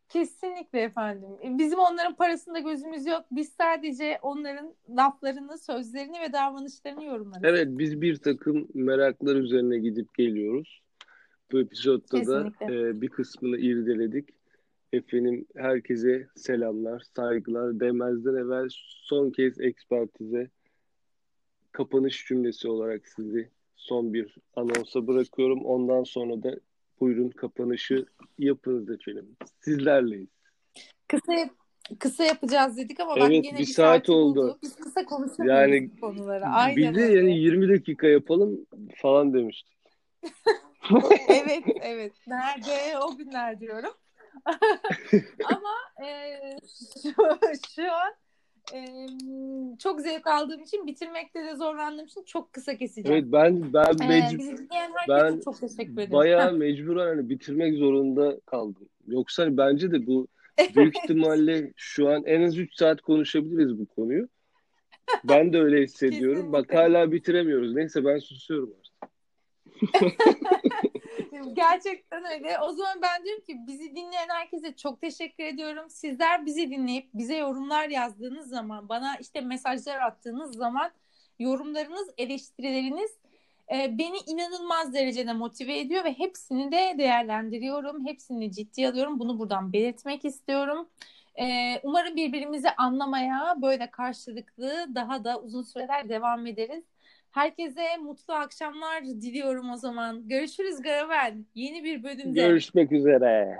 Speaker 1: Kesinlikle efendim. E, bizim onların parasında gözümüz yok. Biz sadece onların laflarını, sözlerini ve davranışlarını yorumlarız.
Speaker 2: Evet, biz bir takım meraklar üzerine gidip geliyoruz. Bu episodda Kesinlikle. da e, bir kısmını irdeledik. Efendim herkese selamlar, saygılar. Demezden evvel son kez ekspertize kapanış cümlesi olarak sizi son bir anonsa bırakıyorum. Ondan sonra da buyurun kapanışı yapınız efendim. Sizlerleyiz.
Speaker 1: Kısa kısa yapacağız dedik ama evet, bak yine bir, bir saat oldu. oldu. Biz kısa konuşalım yani, konuları. Aynen
Speaker 2: bir de yani 20 dakika yapalım falan demiştik.
Speaker 1: evet evet. Nerede o günler diyorum. ama e, şu, şu an e, çok zevk aldığım için bitirmekte de zorlandığım için çok kısa keseceğim.
Speaker 2: Evet ben ben ee, mecbur ben çok teşekkür ederim. Bayağı mecburen hani bitirmek zorunda kaldım. Yoksa hani bence de bu büyük ihtimalle şu an en az 3 saat konuşabiliriz bu konuyu. Ben de öyle hissediyorum. Bak hala bitiremiyoruz. Neyse ben susuyorum.
Speaker 1: Gerçekten öyle. O zaman ben diyorum ki bizi dinleyen herkese çok teşekkür ediyorum. Sizler bizi dinleyip bize yorumlar yazdığınız zaman, bana işte mesajlar attığınız zaman yorumlarınız, eleştirileriniz e, beni inanılmaz derecede motive ediyor ve hepsini de değerlendiriyorum. Hepsini ciddiye alıyorum. Bunu buradan belirtmek istiyorum. E, umarım birbirimizi anlamaya böyle karşılıklı daha da uzun süreler devam ederiz. Herkese mutlu akşamlar diliyorum o zaman. Görüşürüz Garavel. Yeni bir bölümde.
Speaker 2: Görüşmek üzere.